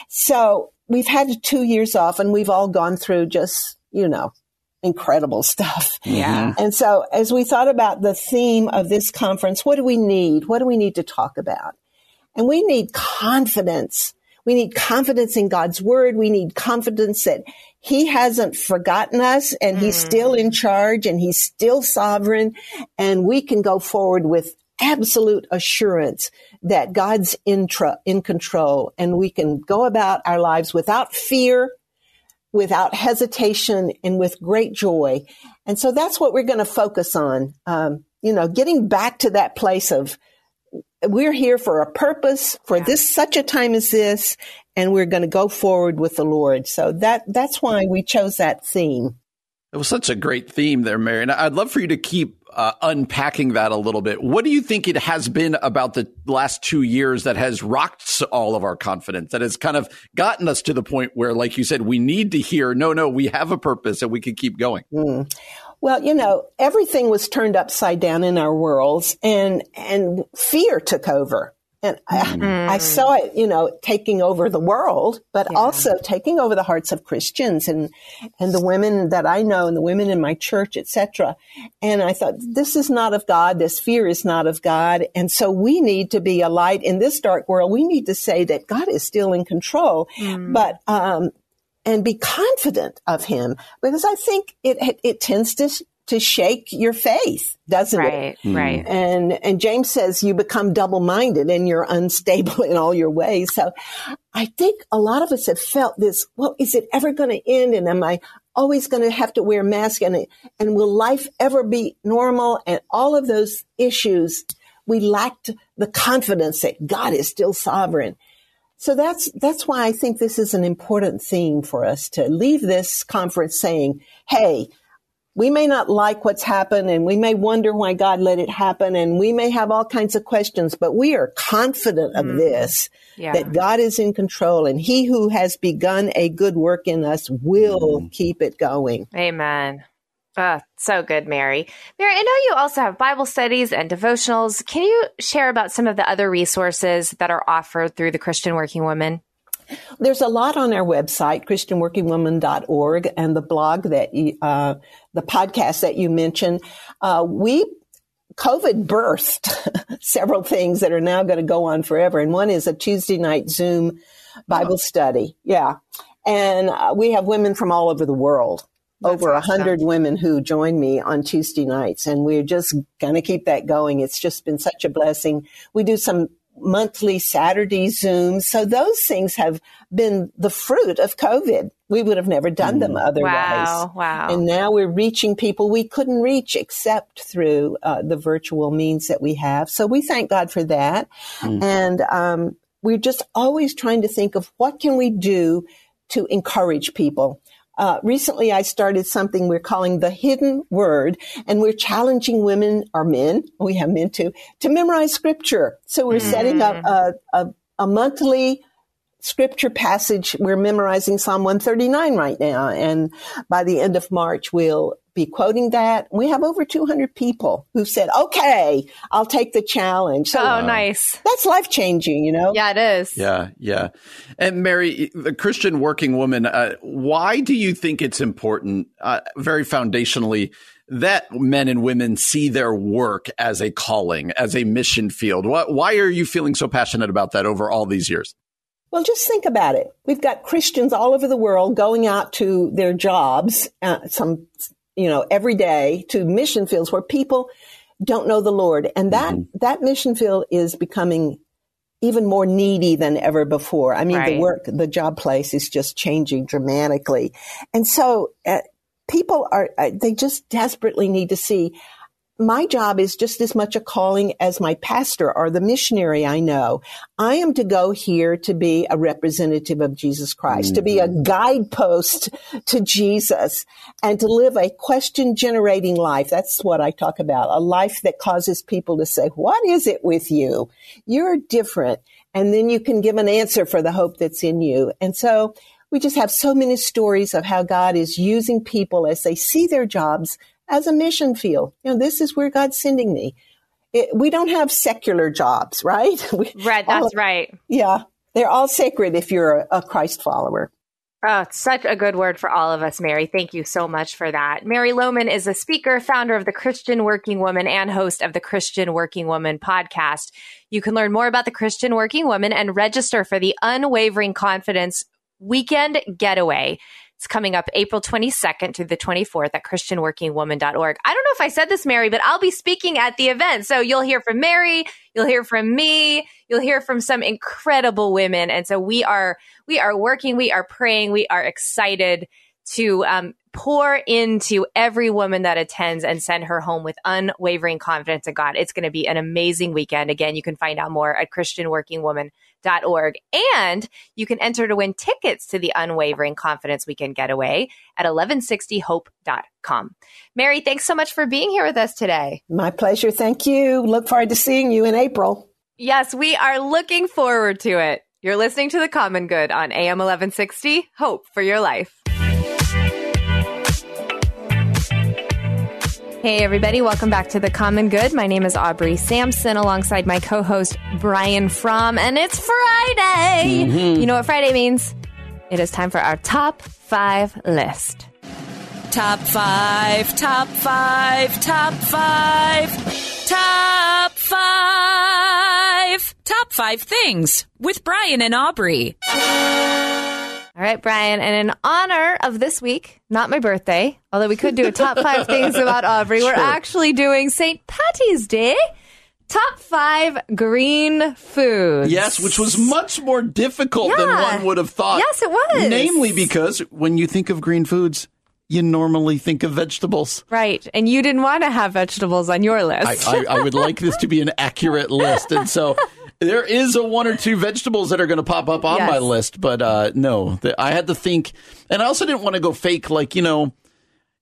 So we've had two years off and we've all gone through just, you know, incredible stuff. Yeah. And so as we thought about the theme of this conference, what do we need? What do we need to talk about? And we need confidence. We need confidence in God's word. We need confidence that he hasn't forgotten us and he's hmm. still in charge and he's still sovereign and we can go forward with absolute assurance that God's intra, in control and we can go about our lives without fear, without hesitation, and with great joy. And so that's what we're going to focus on. Um, you know, getting back to that place of we're here for a purpose for yeah. this such a time as this and we're going to go forward with the lord so that that's why we chose that theme it was such a great theme there mary and i'd love for you to keep uh, unpacking that a little bit what do you think it has been about the last two years that has rocked all of our confidence that has kind of gotten us to the point where like you said we need to hear no no we have a purpose and we can keep going mm. Well, you know, everything was turned upside down in our worlds and, and fear took over. And mm. I, I, saw it, you know, taking over the world, but yeah. also taking over the hearts of Christians and, and the women that I know and the women in my church, etc. And I thought, this is not of God. This fear is not of God. And so we need to be a light in this dark world. We need to say that God is still in control. Mm. But, um, and be confident of him because I think it, it, it tends to, to shake your faith, doesn't right, it? Right, right. Hmm. And, and James says you become double minded and you're unstable in all your ways. So I think a lot of us have felt this, well, is it ever going to end? And am I always going to have to wear a mask? And, and will life ever be normal? And all of those issues, we lacked the confidence that God is still sovereign. So that's, that's why I think this is an important theme for us to leave this conference saying, Hey, we may not like what's happened and we may wonder why God let it happen and we may have all kinds of questions, but we are confident of mm. this, yeah. that God is in control and he who has begun a good work in us will mm. keep it going. Amen. Oh, so good, Mary. Mary, I know you also have Bible studies and devotionals. Can you share about some of the other resources that are offered through the Christian Working Woman? There's a lot on our website, christianworkingwoman.org, and the blog that you, uh, the podcast that you mentioned. Uh, we COVID burst several things that are now going to go on forever, and one is a Tuesday night Zoom Bible oh. study. Yeah, and uh, we have women from all over the world over a awesome. hundred women who join me on Tuesday nights, and we're just gonna keep that going. It's just been such a blessing. We do some monthly Saturday Zooms, so those things have been the fruit of COVID. We would have never done them mm. otherwise. Wow! Wow! And now we're reaching people we couldn't reach except through uh, the virtual means that we have. So we thank God for that, mm. and um, we're just always trying to think of what can we do to encourage people. Uh, recently, I started something we're calling the hidden word, and we're challenging women or men, we have men too, to memorize scripture. So we're mm. setting up a, a, a monthly scripture passage. We're memorizing Psalm 139 right now. And by the end of March, we'll be quoting that. We have over 200 people who said, okay, I'll take the challenge. So oh, nice. That's life changing, you know? Yeah, it is. Yeah, yeah. And Mary, the Christian working woman, uh, why do you think it's important, uh, very foundationally, that men and women see their work as a calling, as a mission field? Why, why are you feeling so passionate about that over all these years? Well, just think about it. We've got Christians all over the world going out to their jobs, uh, some you know, every day to mission fields where people don't know the Lord. And that, mm-hmm. that mission field is becoming even more needy than ever before. I mean, right. the work, the job place is just changing dramatically. And so uh, people are, uh, they just desperately need to see my job is just as much a calling as my pastor or the missionary I know. I am to go here to be a representative of Jesus Christ, mm-hmm. to be a mm-hmm. guidepost to Jesus and to live a question generating life. That's what I talk about. A life that causes people to say, what is it with you? You're different. And then you can give an answer for the hope that's in you. And so we just have so many stories of how God is using people as they see their jobs as a mission field. You know, this is where God's sending me. It, we don't have secular jobs, right? We, right, that's right. Yeah, they're all sacred if you're a, a Christ follower. Oh, such a good word for all of us, Mary. Thank you so much for that. Mary Lowman is a speaker, founder of the Christian Working Woman, and host of the Christian Working Woman podcast. You can learn more about the Christian Working Woman and register for the Unwavering Confidence Weekend Getaway. It's coming up April 22nd through the 24th at ChristianWorkingWoman.org. I don't know if I said this, Mary, but I'll be speaking at the event. So you'll hear from Mary, you'll hear from me, you'll hear from some incredible women. And so we are, we are working, we are praying, we are excited to um, pour into every woman that attends and send her home with unwavering confidence in God. It's going to be an amazing weekend. Again, you can find out more at ChristianWorkingWoman.org org. And you can enter to win tickets to the Unwavering Confidence Weekend Getaway at 1160hope.com. Mary, thanks so much for being here with us today. My pleasure. Thank you. Look forward to seeing you in April. Yes, we are looking forward to it. You're listening to The Common Good on AM 1160. Hope for your life. Hey, everybody, welcome back to The Common Good. My name is Aubrey Sampson alongside my co host, Brian Fromm, and it's Friday. Mm-hmm. You know what Friday means? It is time for our top five list. Top five, top five, top five, top five, top five things with Brian and Aubrey. All right, Brian. And in honor of this week, not my birthday, although we could do a top five things about Aubrey, sure. we're actually doing St. Patty's Day. Top five green foods. Yes, which was much more difficult yeah. than one would have thought. Yes, it was. Namely because when you think of green foods, you normally think of vegetables. Right. And you didn't want to have vegetables on your list. I, I, I would like this to be an accurate list. And so there is a one or two vegetables that are going to pop up on yes. my list, but uh, no, I had to think, and I also didn't want to go fake. Like you know,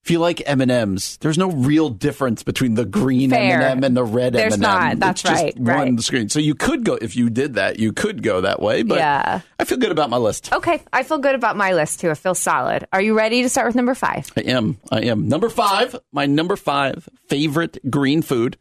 if you like M and M's, there's no real difference between the green M and m and the red M and M. not. That's it's right. Just right. One screen. So you could go if you did that. You could go that way. But yeah. I feel good about my list. Okay, I feel good about my list too. I feel solid. Are you ready to start with number five? I am. I am. Number five. My number five favorite green food,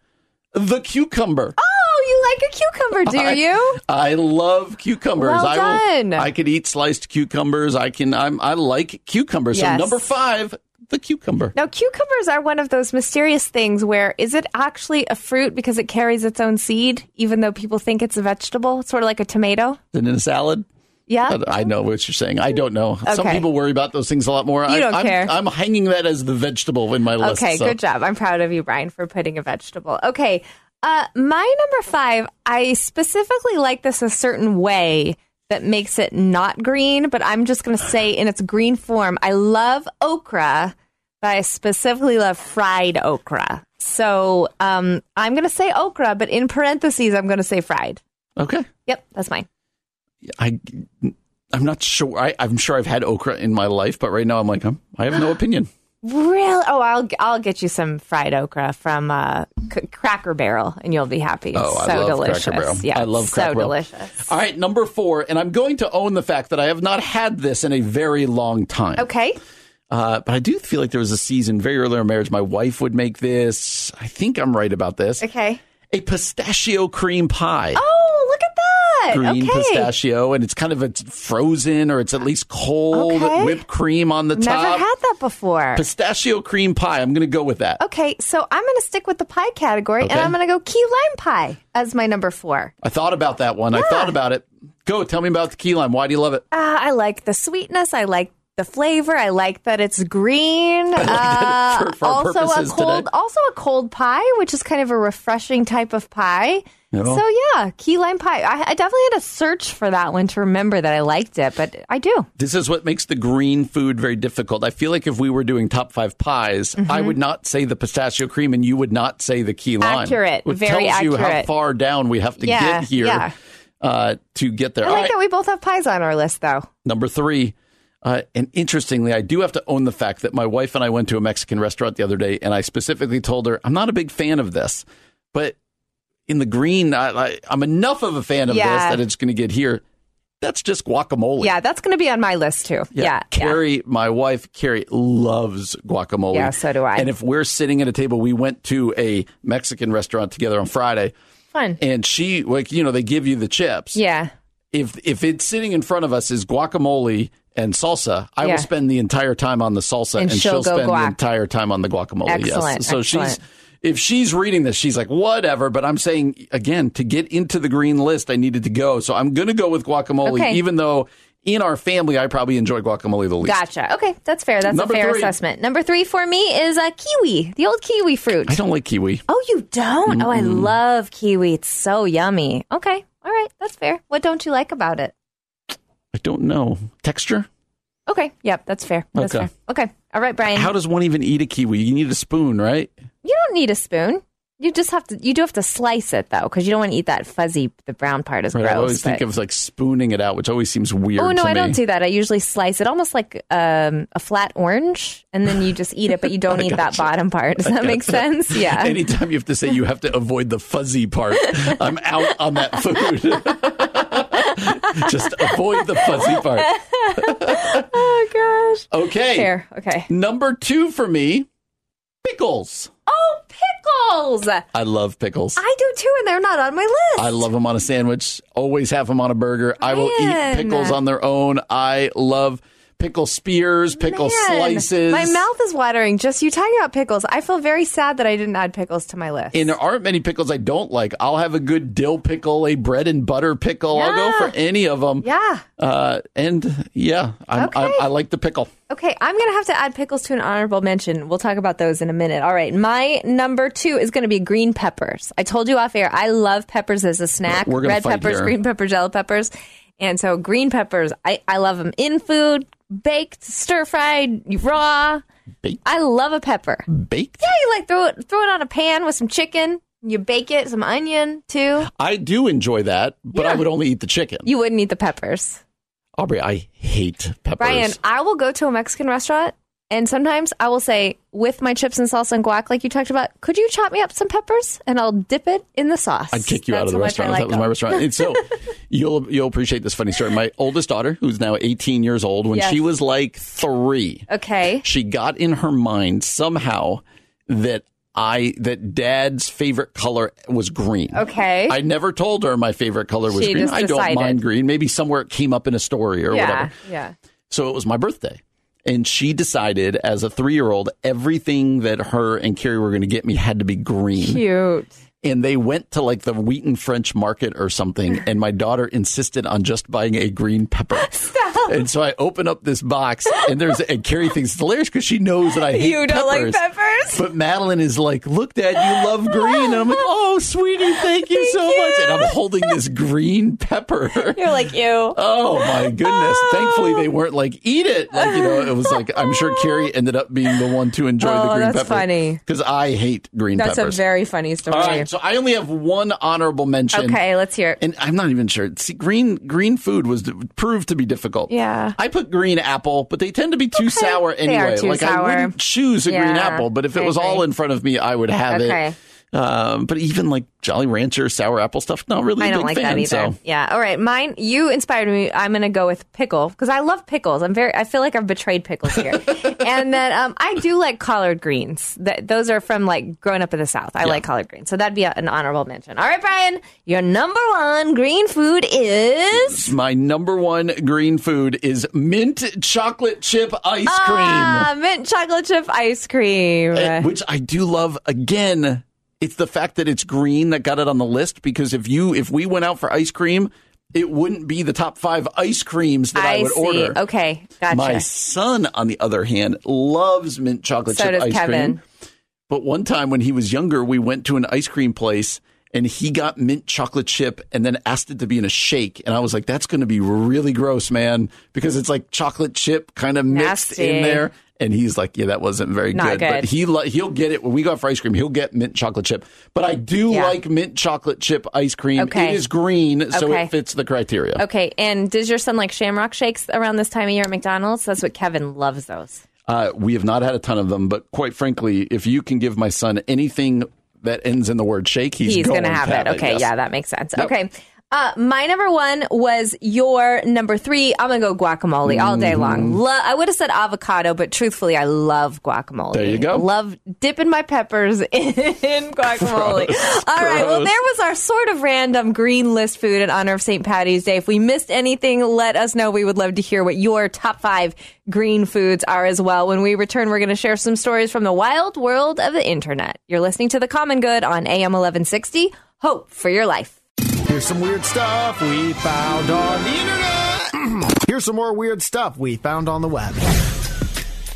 the cucumber. Oh! Oh, you like a cucumber, do I, you? I love cucumbers. Well done. I will, I could eat sliced cucumbers. I can. I'm. I like cucumbers. Yes. So number five, the cucumber. Now, cucumbers are one of those mysterious things where is it actually a fruit because it carries its own seed, even though people think it's a vegetable? Sort of like a tomato. Is in a salad? Yeah. I know what you're saying. I don't know. Okay. Some people worry about those things a lot more. You don't I, care. I'm, I'm, hanging that as the vegetable in my list. Okay, so. good job. I'm proud of you, Brian, for putting a vegetable. Okay, uh, my number five, I specifically like this a certain way that makes it not green, but I'm just going to say in its green form, I love okra, but I specifically love fried okra. So um, I'm going to say okra, but in parentheses, I'm going to say fried. Okay. Yep, that's mine. I I'm not sure. I, am sure I've had okra in my life, but right now I'm like, I'm, I have no opinion. Really? Oh, I'll I'll get you some fried okra from uh, C- Cracker Barrel, and you'll be happy. Oh, so I love delicious. Cracker Barrel. Yeah, I love Cracker so Barrel. delicious. All right, number four, and I'm going to own the fact that I have not had this in a very long time. Okay. Uh, but I do feel like there was a season very early in our marriage. My wife would make this. I think I'm right about this. Okay. A pistachio cream pie. Oh, look at that! Green okay. pistachio, and it's kind of it's frozen or it's at least cold okay. whipped cream on the Never top. Never had that before. Pistachio cream pie. I'm going to go with that. Okay, so I'm going to stick with the pie category, okay. and I'm going to go key lime pie as my number four. I thought about that one. Yeah. I thought about it. Go, tell me about the key lime. Why do you love it? Uh, I like the sweetness. I like the flavor. I like that it's green. Like uh, for, for also a cold, today. also a cold pie, which is kind of a refreshing type of pie. So yeah, key lime pie. I, I, definitely had to search for that one to remember that I liked it, but I do. This is what makes the green food very difficult. I feel like if we were doing top five pies, mm-hmm. I would not say the pistachio cream, and you would not say the key lime. Accurate, which very tells accurate. you how far down we have to yeah, get here yeah. uh, to get there. I like right. that we both have pies on our list, though. Number three. Uh, and interestingly, I do have to own the fact that my wife and I went to a Mexican restaurant the other day, and I specifically told her I'm not a big fan of this, but in the green, I, am enough of a fan of yeah. this that it's going to get here. That's just guacamole. Yeah, that's going to be on my list too. Yeah, yeah. Carrie, yeah. my wife, Carrie loves guacamole. Yeah, so do I. And if we're sitting at a table, we went to a Mexican restaurant together on Friday. Fun. And she, like, you know, they give you the chips. Yeah. If if it's sitting in front of us is guacamole and salsa, I yeah. will spend the entire time on the salsa, and, and she'll, she'll spend guac. the entire time on the guacamole. Excellent. Yes. So excellent. she's if she's reading this, she's like, whatever. But I'm saying again, to get into the green list, I needed to go. So I'm going to go with guacamole, okay. even though in our family, I probably enjoy guacamole the least. Gotcha. Okay, that's fair. That's Number a fair three. assessment. Number three for me is a kiwi, the old kiwi fruit. I don't like kiwi. Oh, you don't? Oh, I love kiwi. It's so yummy. Okay, all right, that's fair. What don't you like about it? I don't know texture. Okay, yep, that's fair. That's Okay. fair. Okay, all right, Brian. How does one even eat a kiwi? You need a spoon, right? you don't need a spoon. You just have to. You do have to slice it though, because you don't want to eat that fuzzy. The brown part is Right. gross. I always think of like spooning it out, which always seems weird. Oh no, I me. don't do that. I usually slice it almost like um, a flat orange, and then you just eat it, but you don't I eat that bottom part. Does that make Gotcha. sense? Yeah. Anytime you have to say you have to avoid the fuzzy part, I'm out on that food. Just avoid the fuzzy part. oh gosh. Okay. Fair. Okay. Number two for me, pickles. Oh, pickles! I I love pickles. I do too, and they're not on my list. I love them on a sandwich. Always have them on a burger. I will eat pickles on their own. I love pickle spears, pickle Man, slices. My mouth is watering just you talking about pickles. I feel very sad that I didn't add pickles to my list. And there aren't many pickles I don't like. I'll have a good dill pickle, a bread and butter pickle. I'll go for any of them. yeah. Uh, and yeah, I'm, Okay. I'm, I like the pickle. Okay, I'm going to have to add pickles to an honorable mention. We'll talk about those in a minute. All right, my number two is going to be green peppers. I told you off air, I love peppers as a snack. We're Red peppers, here. green peppers, yellow peppers. And so green peppers, I, I love them in food, baked, stir fried, raw. Baked? I love a pepper. Baked? Yeah, you like throw it throw it on a pan with some chicken. You bake it, some onion too. I do enjoy that, but I would only eat the chicken. You wouldn't eat the peppers. Aubrey, I hate peppers. Brian, I will go to a Mexican restaurant and sometimes I will say, with my chips and salsa and guac, like you talked about, could you chop me up some peppers and I'll dip it in the sauce? I'd kick you out of the how much I restaurant if like that was my restaurant. And so you'll you'll appreciate this funny story. My oldest daughter, who's now 18 years old, when Yes. she was like three, Okay. she got in her mind somehow that I that dad's favorite color was green. Okay. I never told her my favorite color was She green. I don't mind green. Maybe somewhere it came up in a story or yeah. whatever. Yeah. So it was my birthday. And she decided as a three year old, everything that her and Carrie were going to get me had to be green. Cute. And they went to like the Wheaton French market or something. And my daughter insisted on just buying a green pepper. And so I open up this box and there's, and Carrie thinks it's hilarious because she knows that I hate You don't like peppers. peppers? But Madeline is like, look, Dad, you love green. And I'm like, oh, sweetie, thank you so much. And I'm holding this green pepper. You're like, "You." Oh my goodness! Oh. Thankfully, they weren't like eat it. Like you know, it was like I'm sure Carrie ended up being the one to enjoy the Oh, green that's pepper. funny. because I hate green peppers. That's peppers. a very funny story. All right, so I only have one honorable mention. Okay, let's hear it. And I'm not even sure. See, green green food was proved to be difficult. Yeah. I put green apple, but they tend to be too sour They are anyway. too like sour. I wouldn't choose a green apple, but if it I was all in front of me, I would have Okay. it. Um, but even like Jolly Rancher sour apple stuff, not really. I don't big like fan, that either. So. Yeah. All right. Mine, you inspired me. I'm going to go with pickle because I love pickles. I'm very, I feel like I've betrayed pickles here. and then um, I do like collard greens. That, those are from like growing up in the South. I like collard greens. So that'd be a, an honorable mention. All right, Brian, your number one green food is. My number one green food is mint chocolate chip ice cream. Ah, mint chocolate chip ice cream. Uh, which I do love. Again, it's the fact that it's green that got it on the list because if you if we went out for ice cream, it wouldn't be the top five ice creams that I, I would see. order. Okay. Gotcha. My son, on the other hand, loves mint chocolate So chip does ice Kevin. cream. But one time when he was younger, we went to an ice cream place and he got mint chocolate chip and then asked it to be in a shake. And I was like, that's going to be really gross, man, because it's like chocolate chip kind of mixed Nasty. in there. And he's like, yeah, that wasn't very Not good. But he li- he'll get it when we go out for ice cream. He'll get mint chocolate chip. But I do Yeah. like mint chocolate chip ice cream. Okay. It is green, so Okay. it fits the criteria. Okay. And does your son like shamrock shakes around this time of year at McDonald's? That's what Kevin loves those. Uh, we have not had a ton of them, but quite frankly, if you can give my son anything that ends in the word shake, he's, He's, going gonna have to it. Okay, yes. yeah, that makes sense. Yep. Okay. Uh, my number one was your number three. I'm gonna go guacamole all day long. Mm-hmm. Lo- I would have said avocado, but truthfully, I love guacamole. There you go. Love dipping my peppers in guacamole. Gross. all right. Well, there was our sort of random green list food in honor of St. Patty's Day. If we missed anything, let us know. We would love to hear what your top five green foods are as well. When we return, we're going to share some stories from the wild world of the internet. You're listening to The Common Good on AM 1160. Hope for your life. Here's some weird stuff we found on the internet. Here's some more weird stuff we found on the web.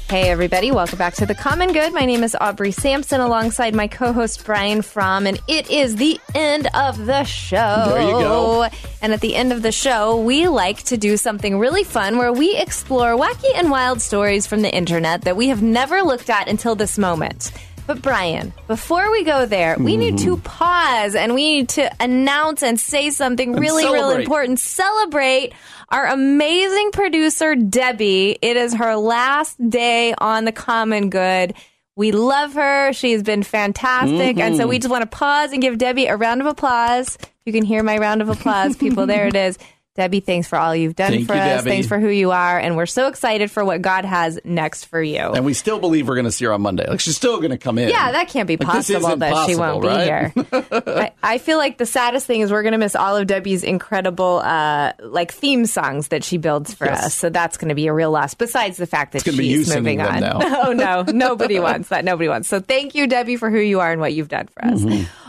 Hey, everybody, welcome back to The Common Good. My name is Aubrey Sampson alongside my co host Brian Fromm, and it is the end of the show. There you go. And at the end of the show, we like to do something really fun where we explore wacky and wild stories from the internet that we have never looked at until this moment. But Brian, before we go there, we need to Mm-hmm. pause and we need to announce and say something really, really celebrate. important. Celebrate our amazing producer, Debbie. It is her last day on the common good. We love her. She's been fantastic. And Mm-hmm. so we just want to pause and give Debbie a round of applause. You can hear my round of applause, people. there it is. Debbie, thanks for all you've done Thank for you, us. Debbie. Thanks for who you are. And we're so excited for what God has next for you. And we still believe we're going to see her on Monday. Like she's still going to come in. Yeah, that can't be Like, possible that she won't right? be here. I, I feel like the saddest thing is we're going to miss all of Debbie's incredible uh, like theme songs that she builds for Yes. us. So that's going to be a real loss. Besides the fact that It's gonna be you she's moving on. oh no, nobody wants that. Nobody wants. So thank you, Debbie, for who you are and what you've done for us.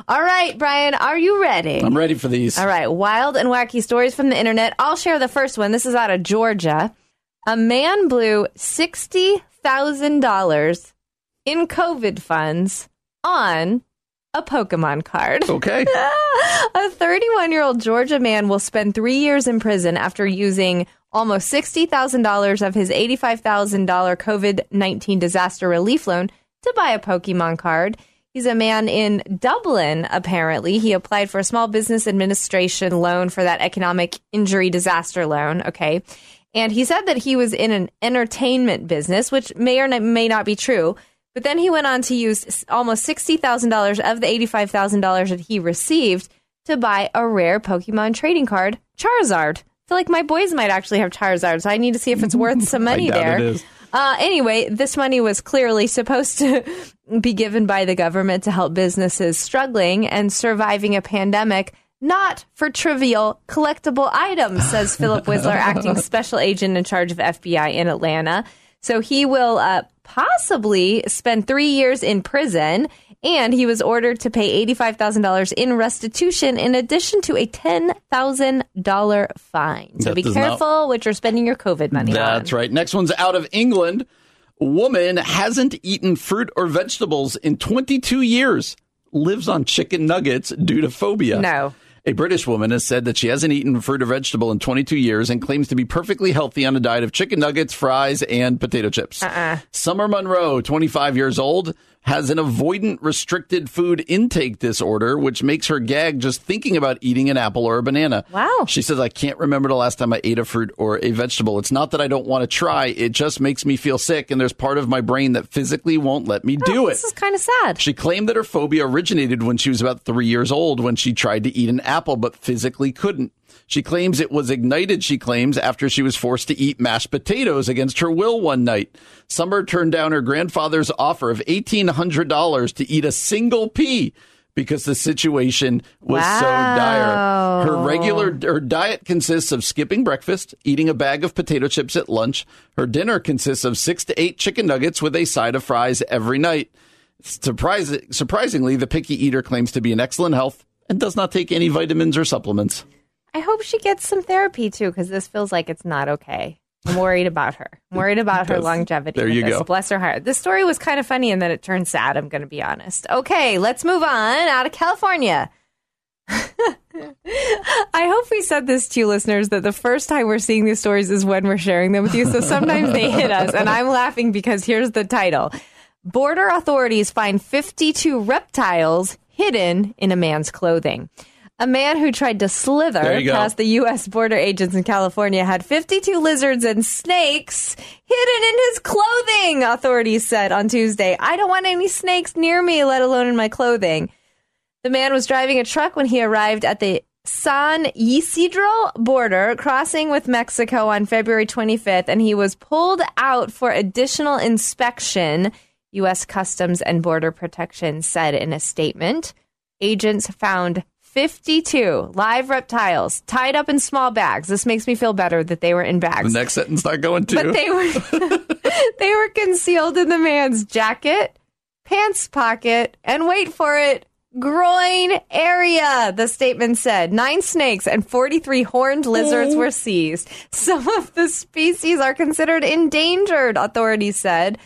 All right, Brian, are you ready? Mm-hmm. I'm ready for these. All right, wild and wacky stories from the internet. I'll share the first one. This is out of Georgia. A man blew sixty thousand dollars in COVID funds on a Pokemon card. Okay. a 31 year old Georgia man will spend three years in prison after using almost $60,000 of his $85,000 COVID 19 disaster relief loan to buy a Pokemon card. He's a man in Dublin, apparently. He applied for a small business administration loan for that economic injury disaster loan. Okay. And he said that he was in an entertainment business, which may or may not be true. But then he went on to use almost $60,000 of the $85,000 that he received to buy a rare Pokemon trading card, Charizard. I feel like my boys might actually have Charizard, so I need to see if it's worth some money there. Uh, anyway, this money was clearly supposed to be given by the government to help businesses struggling and surviving a pandemic, not for trivial collectible items, says Philip Whistler, acting special agent in charge of FBI in Atlanta. So he will uh, possibly spend three years in prison, and he was ordered to pay $85,000 in restitution in addition to a $10,000 fine. So That be does not- careful what you're spending your COVID money on. That's right. Next one's out of England. Woman hasn't eaten fruit or vegetables in 22 years, lives on chicken nuggets due to phobia. No. A British woman has said that she hasn't eaten fruit or vegetable in 22 years and claims to be perfectly healthy on a diet of chicken nuggets, fries, and potato chips. Uh-uh. Summer Monroe, 25 years old, has an avoidant restricted food intake disorder, which makes her gag just thinking about eating an apple or a banana. Wow. She says, I can't remember the last time I ate a fruit or a vegetable. It's not that I don't want to try, it just makes me feel sick, and there's part of my brain that physically won't let me oh, do it. Oh, This is kind of sad. She claimed that her phobia originated when she was about three years old when she tried to eat an apple but physically couldn't. She claims it was ignited, she claims, after she was forced to eat mashed potatoes against her will one night. Summer turned down her grandfather's offer of $1,800 to eat a single pea because the situation was so dire. Her regular her diet consists of skipping breakfast, eating a bag of potato chips at lunch. Her dinner consists of 6 to 8 chicken nuggets with a side of fries every night. Surprise, surprisingly, the picky eater claims to be in excellent health and does not take any vitamins or supplements. I hope she gets some therapy too, because this feels like it's not okay. I'm worried about her. I'm worried about her longevity. there you this. go. Bless her heart. This story was kind of funny, and then it turned sad. I'm going to be honest. Okay, let's move on out of California. I hope we said this to you, listeners, that the first time we're seeing these stories is when we're sharing them with you. So sometimes they hit us, and I'm laughing because here's the title Border authorities find 52 reptiles hidden in a man's clothing. A man who tried to slither There you go. past the U.S. border agents in California had 52 lizards and snakes hidden in his clothing, authorities said on Tuesday. I don't want any snakes near me, let alone in my clothing. The man was driving a truck when he arrived at the San Ysidro border, crossing with Mexico on February 25th, and he was pulled out for additional inspection, U.S. Customs and Border Protection said in a statement. Agents found 52 live reptiles tied up in small bags. This makes me feel better that they were in bags. The next sentence not going to. But they were they were concealed in the man's jacket, pants pocket, and wait for it, groin area, the statement said. Nine snakes and 43 horned lizards were seized. Some of the species are considered endangered, authorities said.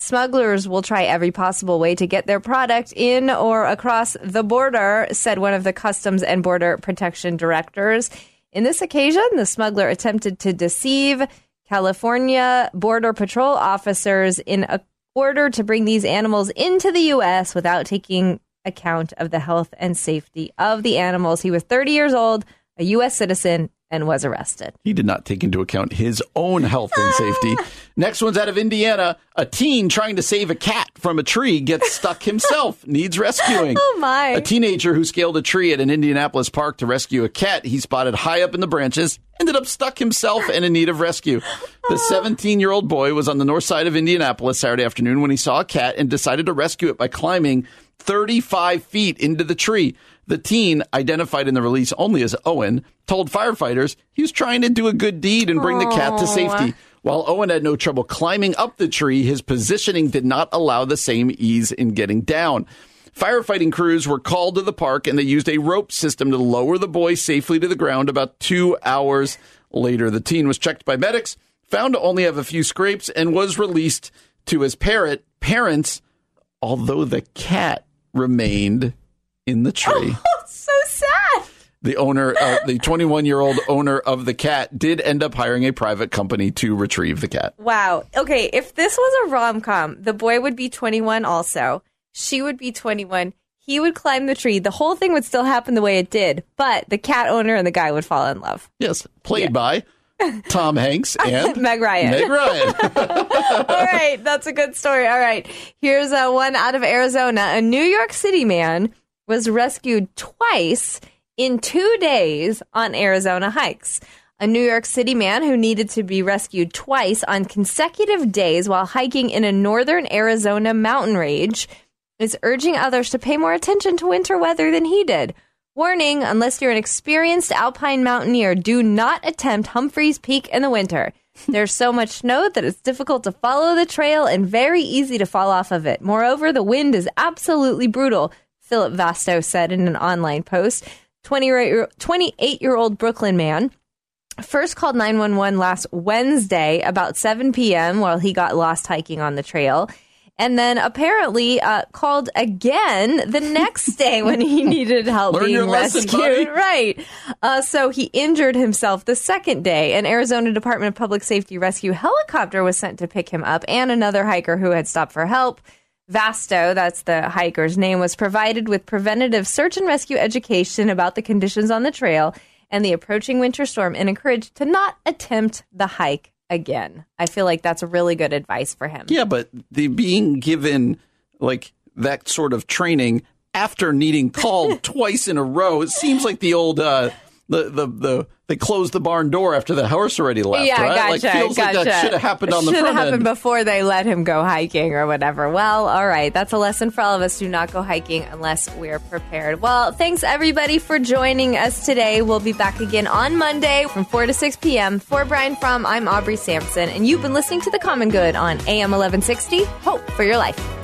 Smugglers will try every possible way to get their product in or across the border, said one of the Customs and Border Protection directors. In this occasion, the smuggler attempted to deceive California Border Patrol officers in a order to bring these animals into the U.S. without taking account of the health and safety of the animals. He was 30 years old, a U.S. citizen, and was arrested. He did not take into account his own health and safety. Next one's out of Indiana. A teen trying to save a cat from a tree gets stuck himself, needs rescuing. Oh, my. A teenager who scaled a tree at an Indianapolis park to rescue a cat he spotted high up in the branches ended up stuck himself and in need of rescue. The 17 year old boy was on the north side of Indianapolis Saturday afternoon when he saw a cat and decided to rescue it by climbing 35 feet into the tree. The teen, identified in the release only as Owen, told firefighters he was trying to do a good deed and bring the cat to safety. While Owen had no trouble climbing up the tree, his positioning did not allow the same ease in getting down. Firefighting crews were called to the park and they used a rope system to lower the boy safely to the ground about two hours later. The teen was checked by medics, found to only have a few scrapes, and was released to his parrot parents, although the cat remained in the tree. Oh, so sad. The owner, uh, the 21 year old owner of the cat, did end up hiring a private company to retrieve the cat. Wow. Okay, if this was a rom com, the boy would be 21 also. She would be 21. He would climb the tree. The whole thing would still happen the way it did, but the cat owner and the guy would fall in love. Yes, played by Tom Hanks and Meg Ryan. Meg Ryan. All right, that's a good story. All right, here's a one out of Arizona. A New York City man was rescued twice in two days on Arizona hikes. A New York City man who needed to be rescued twice on consecutive days while hiking in a northern Arizona mountain range is urging others to pay more attention to winter weather than he did. Warning, unless you're an experienced alpine mountaineer, do not attempt Humphreys Peak in the winter. There's so much snow that it's difficult to follow the trail and very easy to fall off of it. Moreover, the wind is absolutely brutal, Philip Vasto said in an online post. 28 year old Brooklyn man first called 911 last Wednesday about 7 p.m. while he got lost hiking on the trail. And then apparently uh, called again the next day when he needed help Learn being your lesson, rescued. buddy. Right. Uh, so he injured himself the second day. An Arizona Department of Public Safety rescue helicopter was sent to pick him up, and another hiker who had stopped for help. Vasto, that's the hiker's name, was provided with preventative search and rescue education about the conditions on the trail and the approaching winter storm and encouraged to not attempt the hike again. I feel like that's really good advice for him. Yeah, but the being given like that sort of training after needing called twice in a row, it seems like the old uh the, the the they closed the barn door after the horse already left. yeah, right? gotcha. like feels gotcha. like that should have happened on the Should have front happened end. before they let him go hiking or whatever. Well, all right. That's a lesson for all of us. Do not go hiking unless we're prepared. Well, thanks everybody for joining us today. We'll be back again on Monday from 4 to 6 p.m. For Brian Fromm, I'm Aubrey Sampson, and you've been listening to The Common Good on AM 1160. Hope for your life.